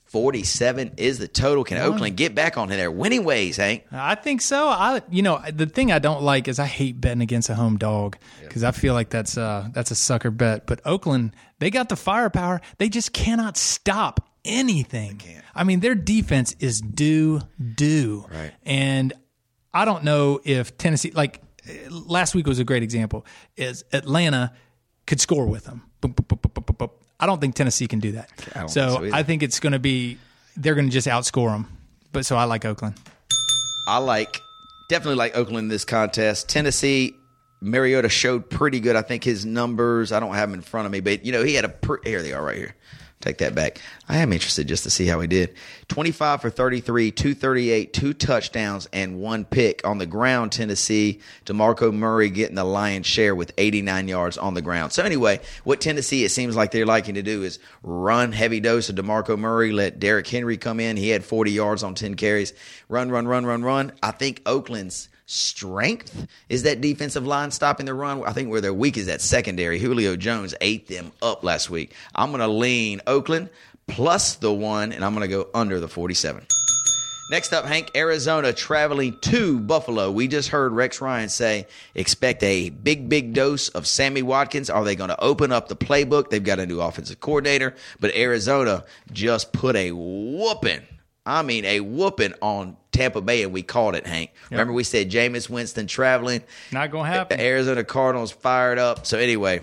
Forty seven is the total. Can Oakland get back on their winning ways, Hank? I think so. I, you know, the thing I don't like is I hate betting against a home dog because I feel like that's uh that's a sucker bet. But Oakland, they got the firepower. They just cannot stop anything. I mean, their defense is do do. Right. And I don't know if Tennessee, like last week was a great example. Is Atlanta could score with them. Boop, boop, boop, I don't think Tennessee can do that. I so think so. I think it's going to be they're going to just outscore them. But so I like Oakland. I like definitely like Oakland in this contest. Tennessee, Mariota showed pretty good. I think his numbers. I don't have them in front of me, but you know he had a per- here they are right here. Take that back. I am interested just to see how he did. 25 for 33, 238, two touchdowns, and one pick on the ground. Tennessee, DeMarco Murray getting the lion's share with 89 yards on the ground. So, anyway, what Tennessee, it seems like they're liking to do is run heavy dose of DeMarco Murray, let Derrick Henry come in. He had 40 yards on 10 carries. Run, run, run, run, run. I think Oakland's strength is that defensive line stopping the run. I think where they're weak is that secondary. Julio Jones ate them up last week. I'm going to lean Oakland plus the one, and I'm going to go under the 47. Next up, Hank, Arizona traveling to Buffalo. We just heard Rex Ryan say, expect a big, big dose of Sammy Watkins. Are they going to open up the playbook? They've got a new offensive coordinator, but Arizona just put a whooping. I mean, a whooping on Tampa Bay, and we called it, Hank. Remember, we said Jameis Winston traveling. Not going to happen. The Arizona Cardinals fired up. So, anyway,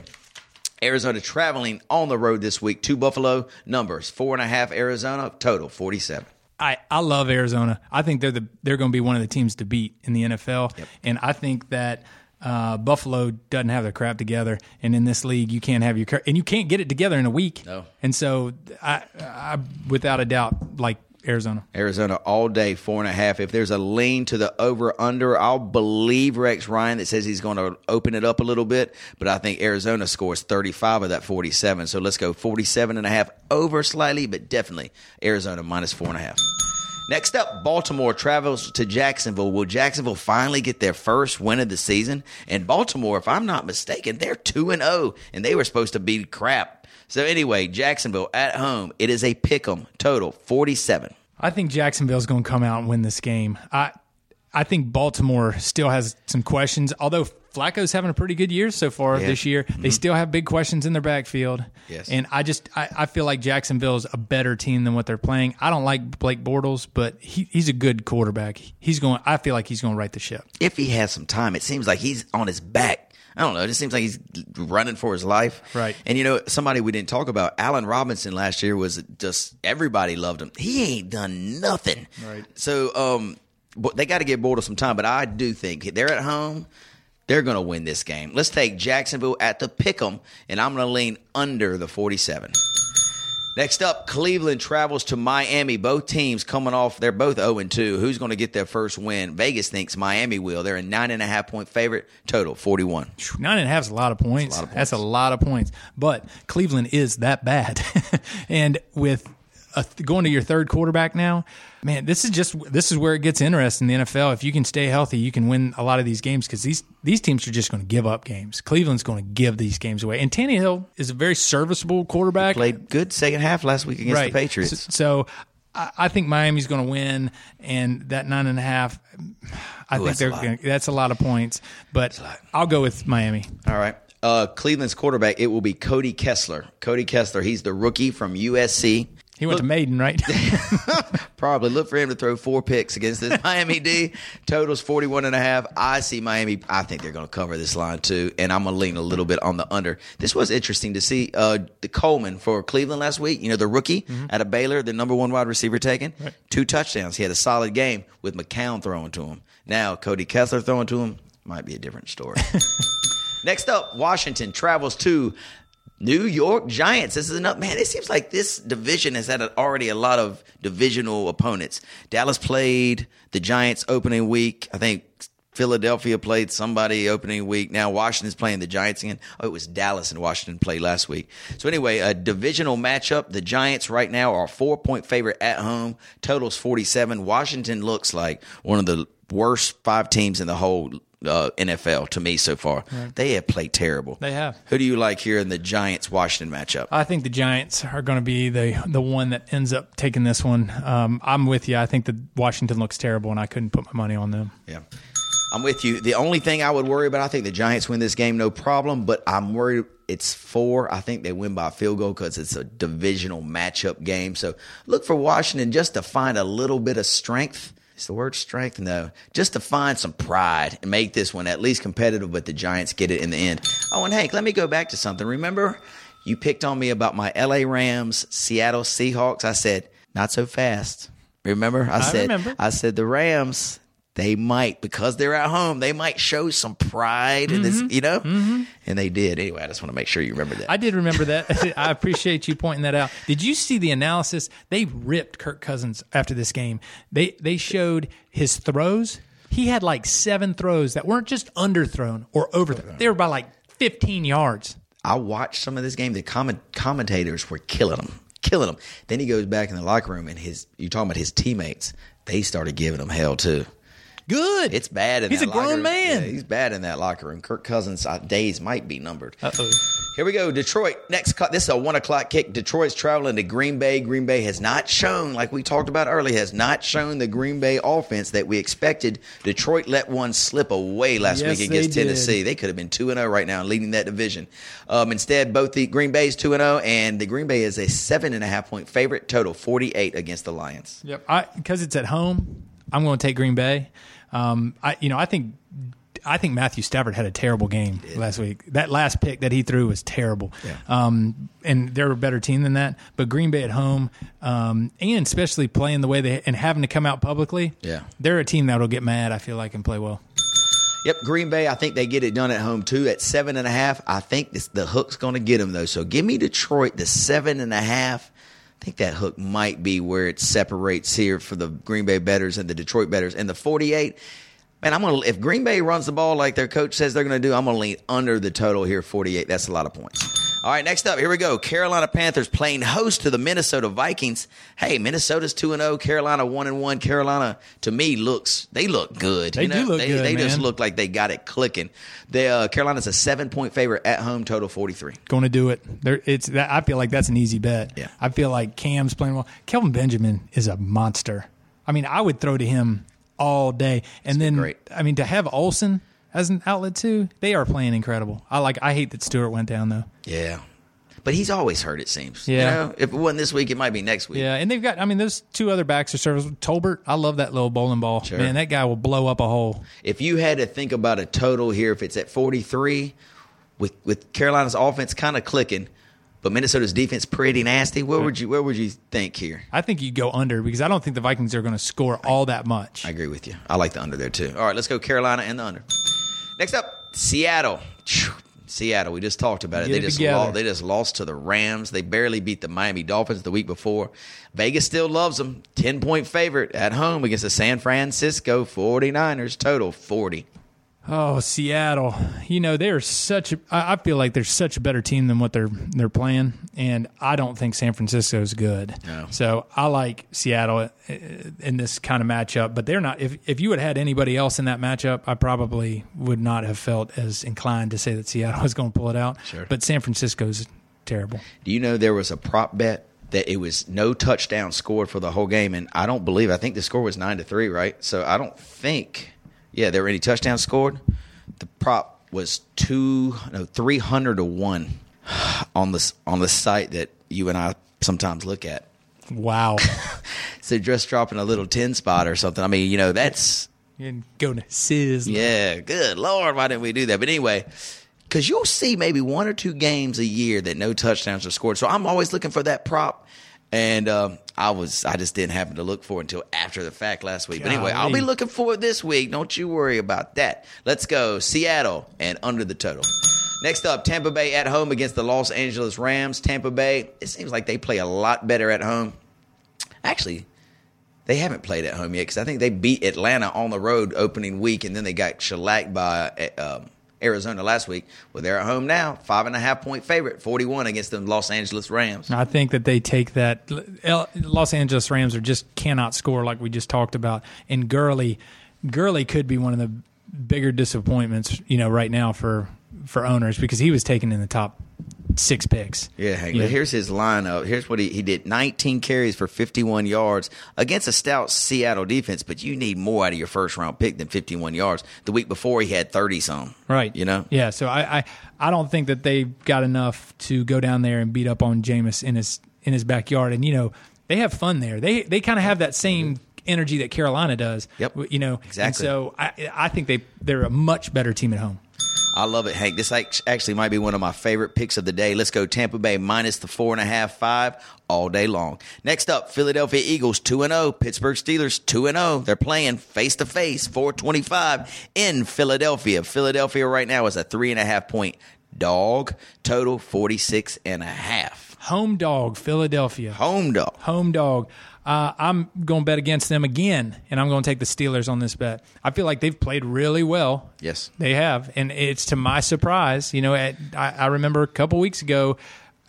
Arizona traveling on the road this week to Buffalo. Numbers four and a half Arizona, total 47. I, I love Arizona. I think they're the they're going to be one of the teams to beat in the NFL, and I think that uh, Buffalo doesn't have their crap together. And in this league, you can't have your and you can't get it together in a week. No. And so, I, I without a doubt like Arizona. Arizona all day, four and a half. If there's a lean to the over under, I'll believe Rex Ryan that says he's going to open it up a little bit. But I think Arizona scores 35 of that 47. So let's go 47 and a half over slightly, but definitely Arizona minus four and a half. Next up, Baltimore travels to Jacksonville. Will Jacksonville finally get their first win of the season? And Baltimore, if I'm not mistaken, they're 2 and 0 and they were supposed to be crap. So anyway, Jacksonville at home, it is a pick 'em total 47. I think Jacksonville's going to come out and win this game. I I think Baltimore still has some questions. Although Flacco's having a pretty good year so far Yeah. this year, they mm-hmm. still have big questions in their backfield. Yes. And I just I, I feel like Jacksonville's a better team than what they're playing. I don't like Blake Bortles, but he, he's a good quarterback. He's going. I feel like he's going to right the ship. if he has some time, it seems like he's on his back. I don't know. It just seems like he's running for his life. Right. And you know, somebody we didn't talk about, Allen Robinson last year was just everybody loved him. He ain't done nothing. Right. So, um, but they got to get Bortles some time. But I do think they're at home. They're going to win this game. Let's take Jacksonville at the pick'em, and I'm going to lean under the 47. Next up, Cleveland travels to Miami. Both teams coming off, they're both 0 2. Who's going to get their first win? Vegas thinks Miami will. They're a nine and a half point favorite. Total 41. Nine and a half is a lot of points. lot of That's a lot of points. But Cleveland is that bad, <laughs> and with a, going to your third quarterback now, man, this is just this is where it gets interesting in the NFL. If you can stay healthy, you can win a lot of these games because these these teams are just going to give up games. Cleveland's going to give these games away, and Tannehill is a very serviceable quarterback. Played good second half last week against right. the Patriots. So, so I, I think Miami's going to win, and that nine and a half. I think they're gonna, that's a lot of points, but I'll go with Miami. All right. Uh, Cleveland's quarterback, it will be Cody Kessler. Cody Kessler, he's the rookie from USC. He went to Maiden, right? <laughs> <laughs> Probably look for him to throw four picks against this <laughs> Miami D. Totals 41 and a half. I see Miami. I think they're going to cover this line too. And I'm going to lean a little bit on the under. This was interesting to see uh, the Coleman for Cleveland last week. You know, the rookie out of Baylor, the number one wide receiver taken. Two touchdowns. He had a solid game with McCown throwing to him. Now, Cody Kessler throwing to him might be a different story. Next up, Washington travels to New York Giants. This is enough, man. It seems like this division has had already a lot of divisional opponents. Dallas played the Giants opening week. I think Philadelphia played somebody opening week. Now Washington's playing the Giants again. Oh, it was Dallas and Washington played last week. So anyway, a divisional matchup. The Giants right now are four point favorite at home. Totals 47. Washington looks like one of the worst five teams in the whole uh, NFL to me so far. They have played terrible. They have. Who do you like here in the Giants Washington matchup? I think the Giants are going to be the the one that ends up taking this one. Um, I'm with you. I think that Washington looks terrible, and I couldn't put my money on them. Yeah. I'm with you. The only thing I would worry about, I think the Giants win this game, no problem, but I'm worried it's four. I think they win by a field goal because it's a divisional matchup game. So look for Washington just to find a little bit of strength. Is the word strength? No. Just to find some pride and make this one at least competitive, but the Giants get it in the end. Oh, and Hank, let me go back to something. Remember, you picked on me about my LA Rams, Seattle Seahawks. I said, not so fast. Remember? I, said, remember. I said the Rams, they might because they're at home, they might show some pride in Mm-hmm. this, you know, and they did. Anyway, I just want to make sure you remember that. I did remember that. <laughs> I appreciate you pointing that out. Did you see the analysis? They ripped Kirk Cousins after this game. They they showed his throws. He had like seven throws that weren't just underthrown or overthrown. They were by like 15 yards. I watched some of this game. The comment, commentators were killing him, killing him. Then he goes back in the locker room, and his you're talking about his teammates. They started giving him hell too. Good. It's bad in He's that a grown locker man. Yeah, he's bad in that locker room. Kirk Cousins' uh, days might be numbered. Uh-oh. Here we go. Detroit. Next, this is a one o'clock kick. Detroit's traveling to Green Bay. Green Bay has not shown, like we talked about earlier, has not shown the Green Bay offense that we expected. Detroit let one slip away last Yes, week against they did. Tennessee. They could have been two and zero right now, leading that division. Um, instead, both the Green Bay is two and zero, and the Green Bay is a seven and a half point favorite. Total forty eight against the Lions. Yep. Because it's at home, I'm going to take Green Bay. Um, I you know I think I think Matthew Stafford had a terrible game last week. That last pick that he threw was terrible. Yeah. Um, and they're a better team than that. But Green Bay at home, um, and especially playing the way they and having to come out publicly, Yeah. they're a team that'll get mad. I feel like and play well. Yep, Green Bay. I think they get it done at home too at seven and a half. I think this, the hook's going to get them though. So give me Detroit the seven and a half. I think that hook might be where it separates here for the Green Bay betters and the Detroit betters. And the forty-eight. Man, I'm gonna if Green Bay runs the ball like their coach says they're gonna do, I'm gonna lean under the total here, 48. That's a lot of points. All right, next up, here we go. Carolina Panthers playing host to the Minnesota Vikings. Hey, Minnesota's 2 and 0, Carolina 1 and 1. Carolina to me looks they look good. They you do look they, good, They just look like they got it clicking. They uh, Carolina's a 7-point favorite at home, total 43. Going to do it. There, it's that. I feel like that's an easy bet. Yeah. I feel like Cam's playing well. Kelvin Benjamin is a monster. I mean, I would throw to him all day. And then, great. I mean, to have Olsen as an outlet too, they are playing incredible. I like. I hate that Stewart went down though. Yeah. But he's always hurt, it seems. You Yeah. know, if it wasn't this week, it might be next week. Yeah, and they've got. I mean, those two other backs are service. Tolbert, I love that little bowling ball. Sure. Man, that guy will blow up a hole. If you had to think about a total here, if it's at 43, with with Carolina's offense kind of clicking, but Minnesota's defense pretty nasty, where would you where would you think here? I think you'd go under because I don't think the Vikings are going to score all that much. I agree with you. I like the under there too. All right, let's go Carolina and the under. Next up, Seattle. Seattle. We just talked about it. Get they it just together. lost, they just lost to the Rams. They barely beat the Miami Dolphins the week before. Vegas still loves them. 10 point favorite at home against the San Francisco 49ers. Total 40. Oh, Seattle. You know, they're such a I feel like they're such a better team than what they're they're playing and I don't think San Francisco is good. No. So, I like Seattle uh, in this kind of matchup, but they're not if if you had had anybody else in that matchup, I probably would not have felt as inclined to say that Seattle <laughs> was going to pull it out. Sure. But San Francisco's terrible. Do you know there was a prop bet that it was no touchdown scored for the whole game? And I don't believe, I think the score was 9 to 3, right? So I don't think, yeah, there were any touchdowns scored. The prop was two, no, 300 to 1 on the, on the site that you and I sometimes look at. Wow. <laughs> So just dropping a little 10 spot or something. I mean, you know, that's, and go to Sizzler. yeah, good Lord, why didn't we do that? But anyway, because you'll see maybe one or two games a year that no touchdowns are scored. So I'm always looking for that prop, and um, I was I just didn't happen to look for it until after the fact last week. But anyway, I'll be looking for it this week. Don't you worry about that. Let's go Seattle and under the total. Next up, Tampa Bay at home against the Los Angeles Rams. Tampa Bay, it seems like they play a lot better at home. Actually, they haven't played at home yet because I think they beat Atlanta on the road opening week, and then they got shellacked by um, Arizona last week. Well, they're at home now, five and a half point favorite, forty-one against the Los Angeles Rams. I think that they take that. Los Angeles Rams are just cannot score like we just talked about, and Gurley, Gurley could be one of the bigger disappointments, you know, right now for for owners because he was taken in the top six picks. Yeah, Hank. Yeah. Here's his lineup. Here's what he, he did 19 carries for 51 yards against a stout Seattle defense, but you need more out of your first round pick than 51 yards. The week before, he had 30 some. Right. You know? Yeah. So I, I, I don't think that they got enough to go down there and beat up on Jameis in his in his backyard. And you know they have fun there. They they kind of have that same energy that Carolina does. Yep. You know. exactly. And so I I think they they're a much better team at home. I love it, Hank. This actually might be one of my favorite picks of the day. Let's go Tampa Bay minus the four and a half, five all day long. Next up, Philadelphia Eagles two and zero, Pittsburgh Steelers two and zero. They're playing face to face, four twenty five in Philadelphia. Philadelphia right now is a three and a half point dog. Total forty six and a half. Home dog, Philadelphia. Home dog. Home dog. Uh, I'm going to bet against them again, and I'm going to take the Steelers on this bet. I feel like they've played really well. Yes. They have, and it's to my surprise. You know, at, I, I remember a couple weeks ago,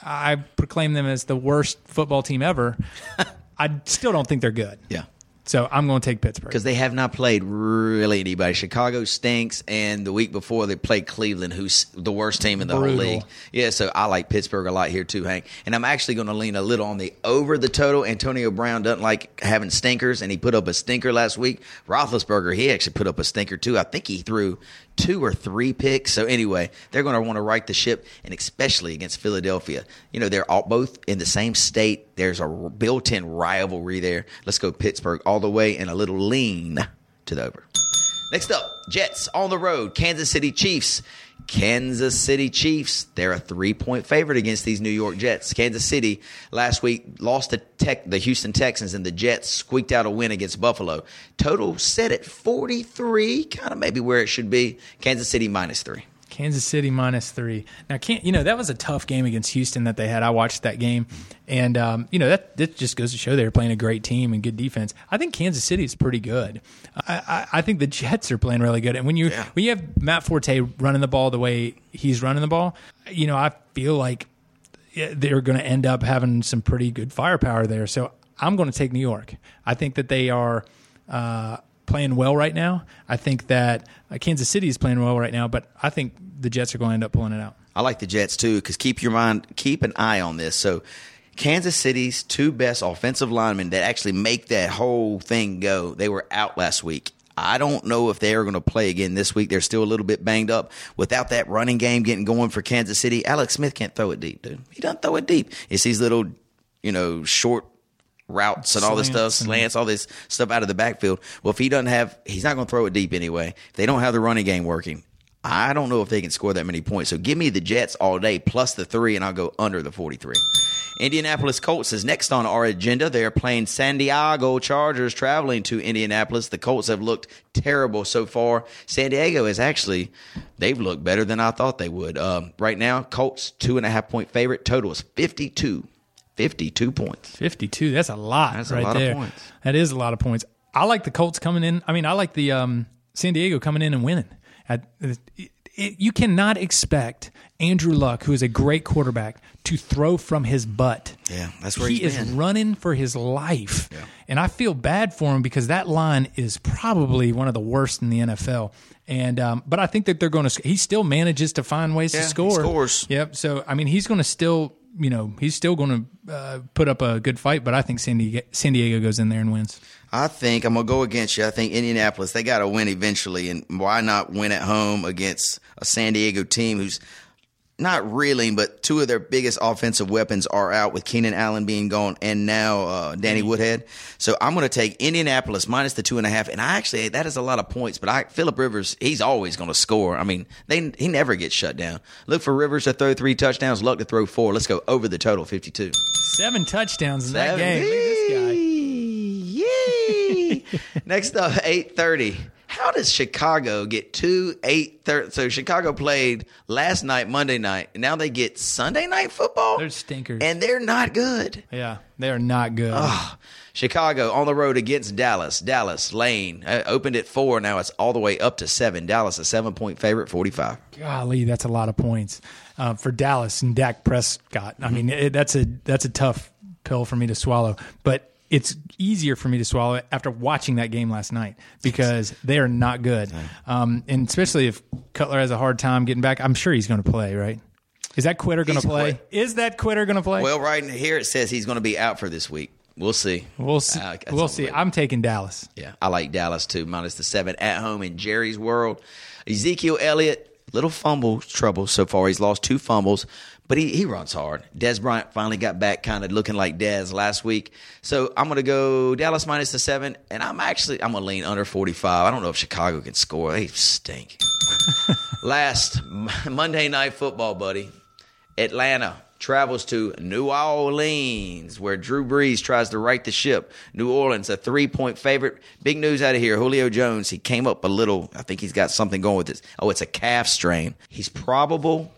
I proclaimed them as the worst football team ever. <laughs> I still don't think they're good. Yeah. So I'm going to take Pittsburgh. because they have not played really anybody. Chicago stinks, and the week before they played Cleveland, who's the worst team in the Brutal. whole league. Yeah, so I like Pittsburgh a lot here too, Hank. And I'm actually going to lean a little on the over the total. Antonio Brown doesn't like having stinkers, and he put up a stinker last week. Roethlisberger, he actually put up a stinker too. I think he threw two or three picks. So anyway, they're going to want to right the ship, and especially against Philadelphia. You know, they're all both in the same state. There's a built-in rivalry there. Let's go Pittsburgh all the way, and a little lean to the over. Next up, Jets on the road, Kansas City Chiefs. Kansas City Chiefs, they're a three point favorite against these New York Jets. Kansas City last week lost to tech, the Houston Texans, and the Jets squeaked out a win against Buffalo. Total set at 43, kind of maybe where it should be. Kansas City minus three. Kansas City minus three. Now, can't you know that was a tough game against Houston that they had. I watched that game, and um, you know that that just goes to show they're playing a great team and good defense. I think Kansas City is pretty good. I, I, I think the Jets are playing really good, and when you when you have Matt Forte running the ball the way he's running the ball, you know I feel like they're going to end up having some pretty good firepower there. So I'm going to take New York. I think that they are uh, playing well right now. I think that uh, Kansas City is playing well right now, but I think the Jets are going to end up pulling it out. I like the Jets too because keep your mind, keep an eye on this. So, Kansas City's two best offensive linemen that actually make that whole thing go, they were out last week. I don't know if they are going to play again this week. They're still a little bit banged up. Without that running game getting going for Kansas City, Alex Smith can't throw it deep, dude. He doesn't throw it deep. It's these little, you know, short routes and all this stuff, Slants slants, all this stuff out of the backfield. Well, if he doesn't have, he's not going to throw it deep anyway. If they don't have the running game working, I don't know if they can score that many points. So give me the Jets all day plus the three, and I'll go under the 43. Indianapolis Colts is next on our agenda. They are playing San Diego Chargers traveling to Indianapolis. The Colts have looked terrible so far. San Diego is actually, they've looked better than I thought they would. Um, right now, Colts, two and a half point favorite. Total is 52. 52 points. 52. That's a lot That's a right lot of points. That is a lot of points. I like the Colts coming in. I mean, I like the um, San Diego coming in and winning. At, it, it, you cannot expect Andrew Luck, who is a great quarterback, to throw from his butt. Yeah, that's where he is been. running for his life. And I feel bad for him because that line is probably one of the worst in the NFL. And um, but I think that they're going to. He still manages to find ways Yeah, to score. scores. Yep. So I mean, he's going to still, you know, he's still going to uh, put up a good fight. But I think San Diego, San Diego goes in there and wins. I think I'm gonna go against you. I think Indianapolis they got to win eventually, and why not win at home against a San Diego team who's not reeling, but two of their biggest offensive weapons are out with Keenan Allen being gone, and now uh, Danny Woodhead. So I'm gonna take Indianapolis minus the two and a half, and I actually that is a lot of points. But I Philip Rivers, he's always gonna score. I mean, they he never gets shut down. Look for Rivers to throw three touchdowns, Luck to throw four. Let's go over the total 52. Seven touchdowns in that game. Look at this guy. Yay! <laughs> Next up, eight thirty. How does Chicago get two eight thirty? So Chicago played last night, Monday night, and now they get Sunday night football. They're stinkers. and they're not good. Yeah, they are not good. Chicago on the road against Dallas. Dallas Lane uh, opened at four. Now it's all the way up to seven. Dallas a seven point favorite, forty five. Golly, that's a lot of points uh, for Dallas and Dak Prescott. I mean, it, that's a that's a tough pill for me to swallow. But it's easier for me to swallow it after watching that game last night because they are not good. Um, and especially if Cutler has a hard time getting back, I'm sure he's going to play, right? Is that quitter going to play? quit. Is that quitter going to play? Well, right here it says he's going to be out for this week. We'll see. we'll see. Uh, we'll see. I'm taking Dallas. Yeah, I like Dallas too, minus the seven at home in Jerry's World. Ezekiel Elliott, little fumble trouble so far. He's lost two fumbles, but he, he runs hard. Dez Bryant finally got back kind of looking like Dez last week. So I'm going to go Dallas minus the seven, and I'm actually, I'm going to lean under 45. I don't know if Chicago can score. They stink. <laughs> Last Monday Night Football, buddy. Atlanta travels to New Orleans, where Drew Brees tries to right the ship. New Orleans, a three point favorite. Big news out of here. Julio Jones, he came up a little. I think he's got something going with this. Oh, it's a calf strain. He's probable.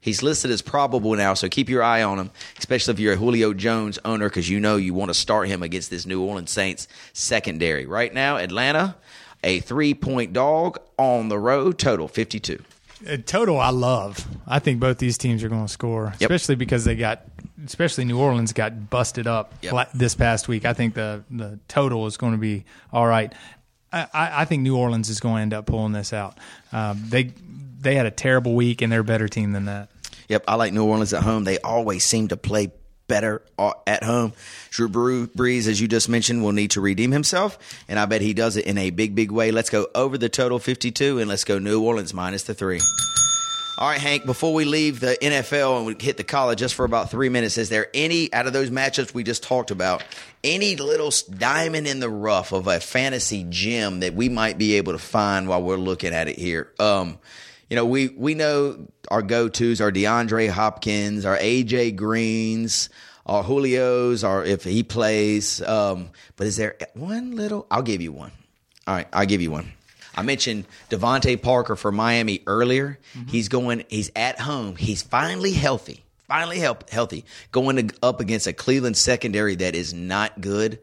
He's listed as probable now, so keep your eye on him, especially if you're a Julio Jones owner, because you know you want to start him against this New Orleans Saints secondary. Right now, Atlanta, a three point dog on the road, total 52. Uh, total, I love. I think both these teams are going to score, Yep. especially because they got, especially New Orleans got busted up Yep. this past week. I think the the total is going to be all right. I, I I think New Orleans is going to end up pulling this out. Um, they they had a terrible week, and they're a better team than that. Yep, I like New Orleans at home. They always seem to play better uh, at home. Drew Brees, as you just mentioned, will need to redeem himself, and I bet he does it in a big, big way. Let's go over the total 52, and let's go New Orleans minus the three. All right, Hank, before we leave the NFL and we hit the college just for about three minutes, is there any, out of those matchups we just talked about, any little diamond in the rough of a fantasy gem that we might be able to find while we're looking at it here? Um, you know, we, we know our go tos are DeAndre Hopkins, our AJ Greens, our Julio's, or if he plays. Um, but is there one little? I'll give you one. All right, I'll give you one. I mentioned DeVante Parker for Miami earlier. He's going. He's at home. He's finally healthy. Finally help, healthy. Going to, up against a Cleveland secondary that is not good.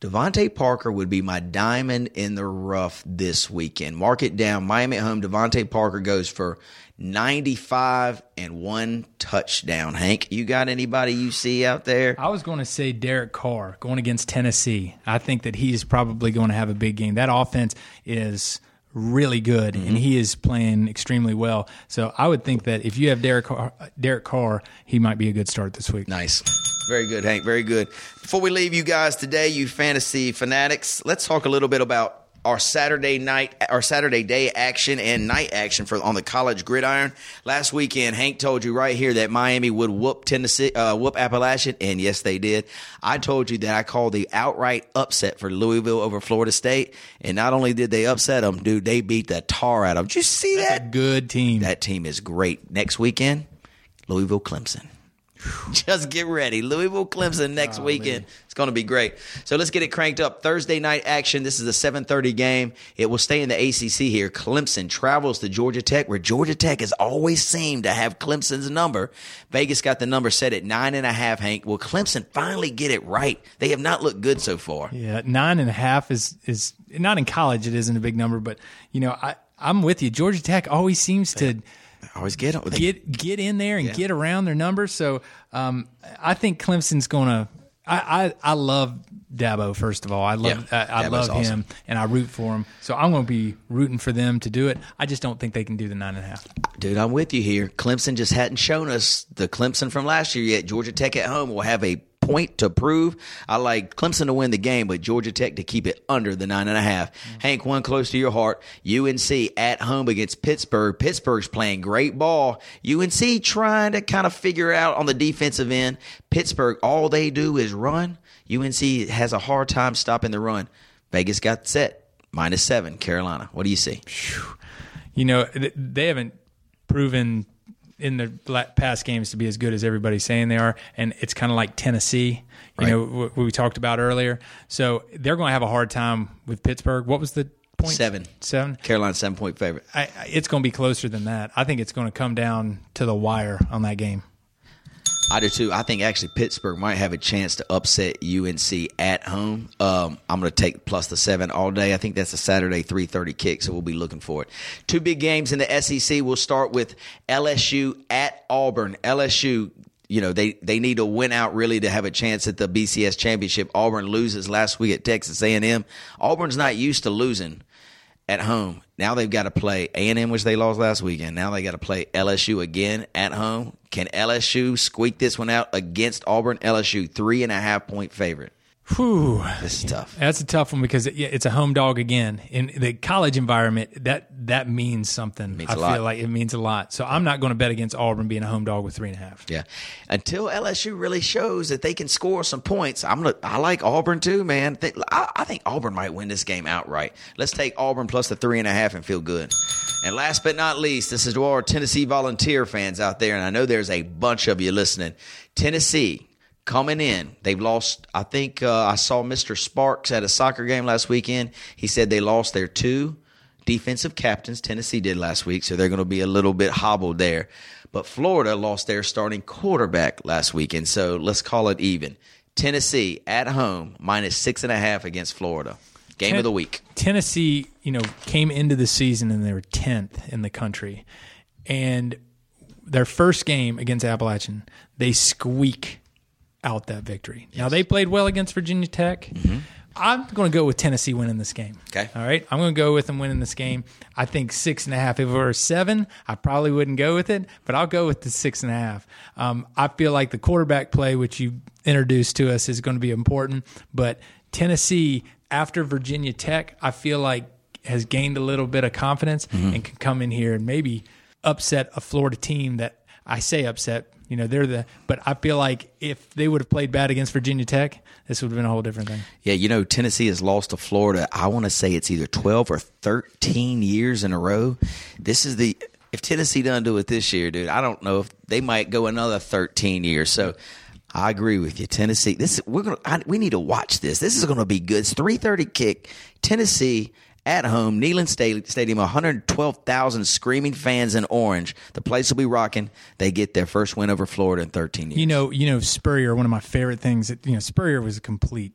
DeVante Parker would be my diamond in the rough this weekend. Mark it down. Miami at home. DeVante Parker goes for 95 and one touchdown. Hank, you got anybody you see out there? I was going to say Derek Carr going against Tennessee. I think that he's probably going to have a big game. That offense is really good, Mm-hmm. and he is playing extremely well. So I would think that if you have Derek Carr, Derek Carr, he might be a good start this week. Nice. Very good, Hank. Very good. Before we leave you guys today, you fantasy fanatics, let's talk a little bit about our Saturday night, our Saturday day action and night action for on the college gridiron. Last weekend, Hank told you right here that Miami would whoop Tennessee, uh, whoop Appalachian, and yes, they did. I told you that I called the outright upset for Louisville over Florida State, and not only did they upset them, dude, they beat the tar out of them. Did you see That's that? good team. That team is great. Next weekend, Louisville Clemson. <laughs> Just get ready. Louisville Clemson next oh, weekend. It's going to be great. So let's get it cranked up. Thursday night action. This is a 7:30 game. It will stay in the ACC here. Clemson travels to Georgia Tech, where Georgia Tech has always seemed to have Clemson's number. Vegas got the number set at nine and a half. Hank, will Clemson finally get it right? They have not looked good so far. Yeah, nine and a half is is not in college. It isn't a big number, but you know, I I'm with you. Georgia Tech always seems to always get them. get get in there and get around their numbers. So um, I think Clemson's going to. I, I I love Dabo. First of all, I love Yeah, I, I love him awesome. and I root for him. So I'm going to be rooting for them to do it. I just don't think they can do the nine and a half. Dude, I'm with you here. Clemson just hadn't shown us the Clemson from last year yet. Georgia Tech at home will have a point to prove. I like Clemson to win the game, but Georgia Tech to keep it under the nine and a half. Mm-hmm. Hank, one close to your heart. UNC at home against Pittsburgh. Pittsburgh's playing great ball. UNC trying to kind of figure out on the defensive end. Pittsburgh, all they do is run. UNC has a hard time stopping the run. Vegas got set. Minus seven, Carolina. What do you see? You know, they haven't proven in the past games to be as good as everybody's saying they are, and it's kind of like Tennessee. You Right. know what we talked about earlier. So they're going to have a hard time with Pittsburgh. What was the point? Seven. Seven. Carolina seven point favorite. I, I- it's going to be closer than that. I think it's going to come down to the wire on that game. I do too. I think actually Pittsburgh might have a chance to upset UNC at home. Um, I'm going to take plus the seven all day. I think that's a Saturday 3:30 kick, so we'll be looking for it. Two big games in the SEC. We'll start with LSU at Auburn. LSU you know they they need to win out really to have a chance at the BCS championship. Auburn loses last week at Texas A&M. Auburn's not used to losing at home. Now they've got to play A&M, which they lost last weekend. Now they got to play LSU again at home. Can LSU squeak this one out against Auburn? LSU three and a half point favorite. Whew. This is tough. That's a tough one because it, it's a home dog again in the college environment. That that means something. Means I a lot. feel like it means a lot. So I'm not going to bet against Auburn being a home dog with three and a half. Yeah, until LSU really shows that they can score some points, I'm gonna. I like Auburn too, man. I, I think Auburn might win this game outright. Let's take Auburn plus the three and a half and feel good. And last but not least, this is to our Tennessee Volunteer fans out there, and I know there's a bunch of you listening. Tennessee coming in, they've lost. I think uh, I saw Mr. Sparks at a soccer game last weekend. He said they lost their two defensive captains. Tennessee did last week, so they're going to be a little bit hobbled there. But Florida lost their starting quarterback last weekend, so let's call it even. Tennessee at home minus six and a half against Florida. Game Ten- of the week. Tennessee, you know, came into the season and they were 10th in the country. And their first game against Appalachian, they squeak out that victory. Now, they played well against Virginia Tech. I'm going to go with Tennessee winning this game. Mm-hmm. Okay. All right. I'm going to go with them winning this game. I think six and a half. If it were seven, I probably wouldn't go with it, but I'll go with the six and a half. Um, I feel like the quarterback play, which you introduced to us, is going to be important. But Tennessee, after Virginia Tech, I feel like has gained a little bit of confidence and can come in here and maybe upset a Florida team that I say upset. You know, they're the, but I feel like if they would have played bad against Virginia Tech, this would have been a whole different thing. Yeah, you know, Tennessee has lost to Florida. I want to say it's either 12 or 13 years in a row. This is the if Tennessee doesn't do it this year, dude, I don't know if they might go another 13 years. So I agree with you. Tennessee, this we're to I, we need to watch this. This is to be good. It's 3:30 kick. Tennessee at home, Neyland Stadium, 112,000 screaming fans in orange. The place will be rocking. They get their first win over Florida in 13 years. You know, you know Spurrier. One of my favorite things. That, you know, Spurrier was a complete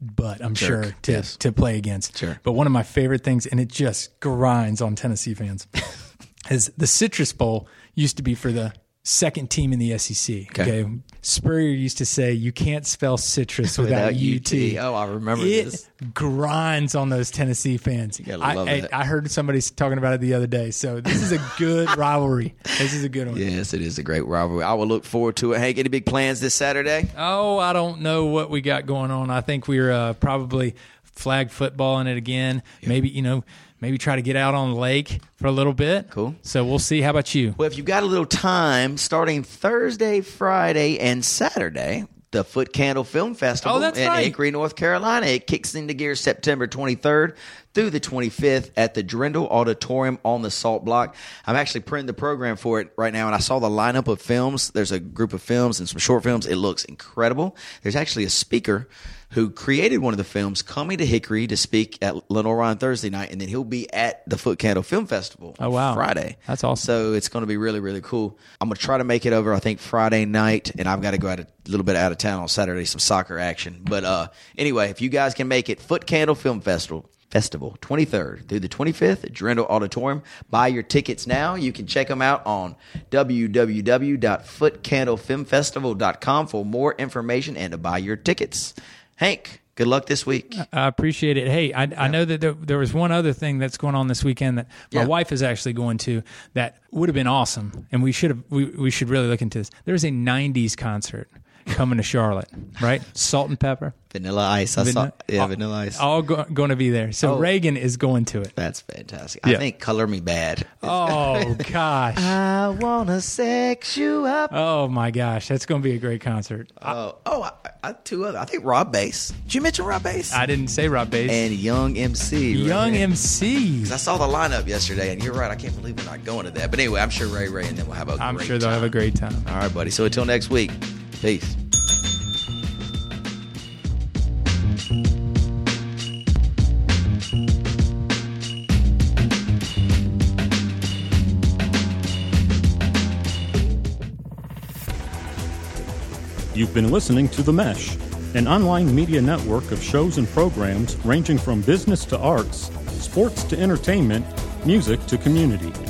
butt. I'm Jerk, sure to yes. to play against. Sure. But one of my favorite things, and it just grinds on Tennessee fans, <laughs> is the Citrus Bowl used to be for the second team in the SEC. Okay. Spurrier used to say, "You can't spell citrus <laughs> without, Without UT." UT. Oh, I remember it this. grinds on those Tennessee fans. gotta I, love I, that. I heard somebody talking about it the other day. So this is a good <laughs> rivalry. This is a good one. Yes, it is a great rivalry. I will look forward to it. Hank, any big plans this Saturday? Oh, I don't know what we got going on. I think we're uh, probably flag footballing it again. Maybe you know, maybe try to get out on the lake for a little bit. Cool. So we'll see. How about you? Well, if you've got a little time, starting Thursday, Friday, and Saturday, the Foot Candle Film Festival Oh, in right. Hickory, North Carolina. It kicks into gear September 23rd through the 25th at the Drendel Auditorium on the Salt Block. I'm actually printing the program for it right now, and I saw the lineup of films. There's a group of films and some short films. It looks incredible. There's actually a speaker who created one of the films coming to Hickory to speak at Lenoir on Thursday night, and then he'll be at the Foot Candle Film Festival Oh, wow. Friday. That's awesome. So it's going to be really, really cool. I'm going to try to make it over, I think, Friday night, and I've got to go out a little bit out of town on Saturday, some soccer action. But uh, anyway, if you guys can make it, Foot Candle Film Festival. Festival 23rd through the 25th at Drendel Auditorium. Buy your tickets now. You can check them out on www.footcandlefilmfestival.com for more information and to buy your tickets. Hank, good luck this week. I appreciate it. Hey, I, I know that there, there was one other thing that's going on this weekend that my Yeah. wife is actually going to that would have been awesome, and we should have we, we should really look into this. There's a '90s concert coming to Charlotte, right? <laughs> Salt-N-Pepa. Vanilla Ice. I saw, yeah, Vanilla Ice. All go, going to be there. So Oh. Reagan is going to it. That's fantastic. I think Color Me Badd. Oh <laughs> gosh. I wanna sex you up. Oh my gosh, that's going to be a great concert. Oh, oh, I, I, two other. I think Rob Base. Did you mention Rob Base? I didn't say Rob Base. and Young MC. right Young there. MC. I saw the lineup yesterday, and you're right. I can't believe we're not going to that. But anyway, I'm sure Ray Ray and then we'll have a I'm sure they'll time. have a great time. All right, buddy. So until next week, peace. You've been listening to The Mesh, an online media network of shows and programs ranging from business to arts, sports to entertainment, music to community.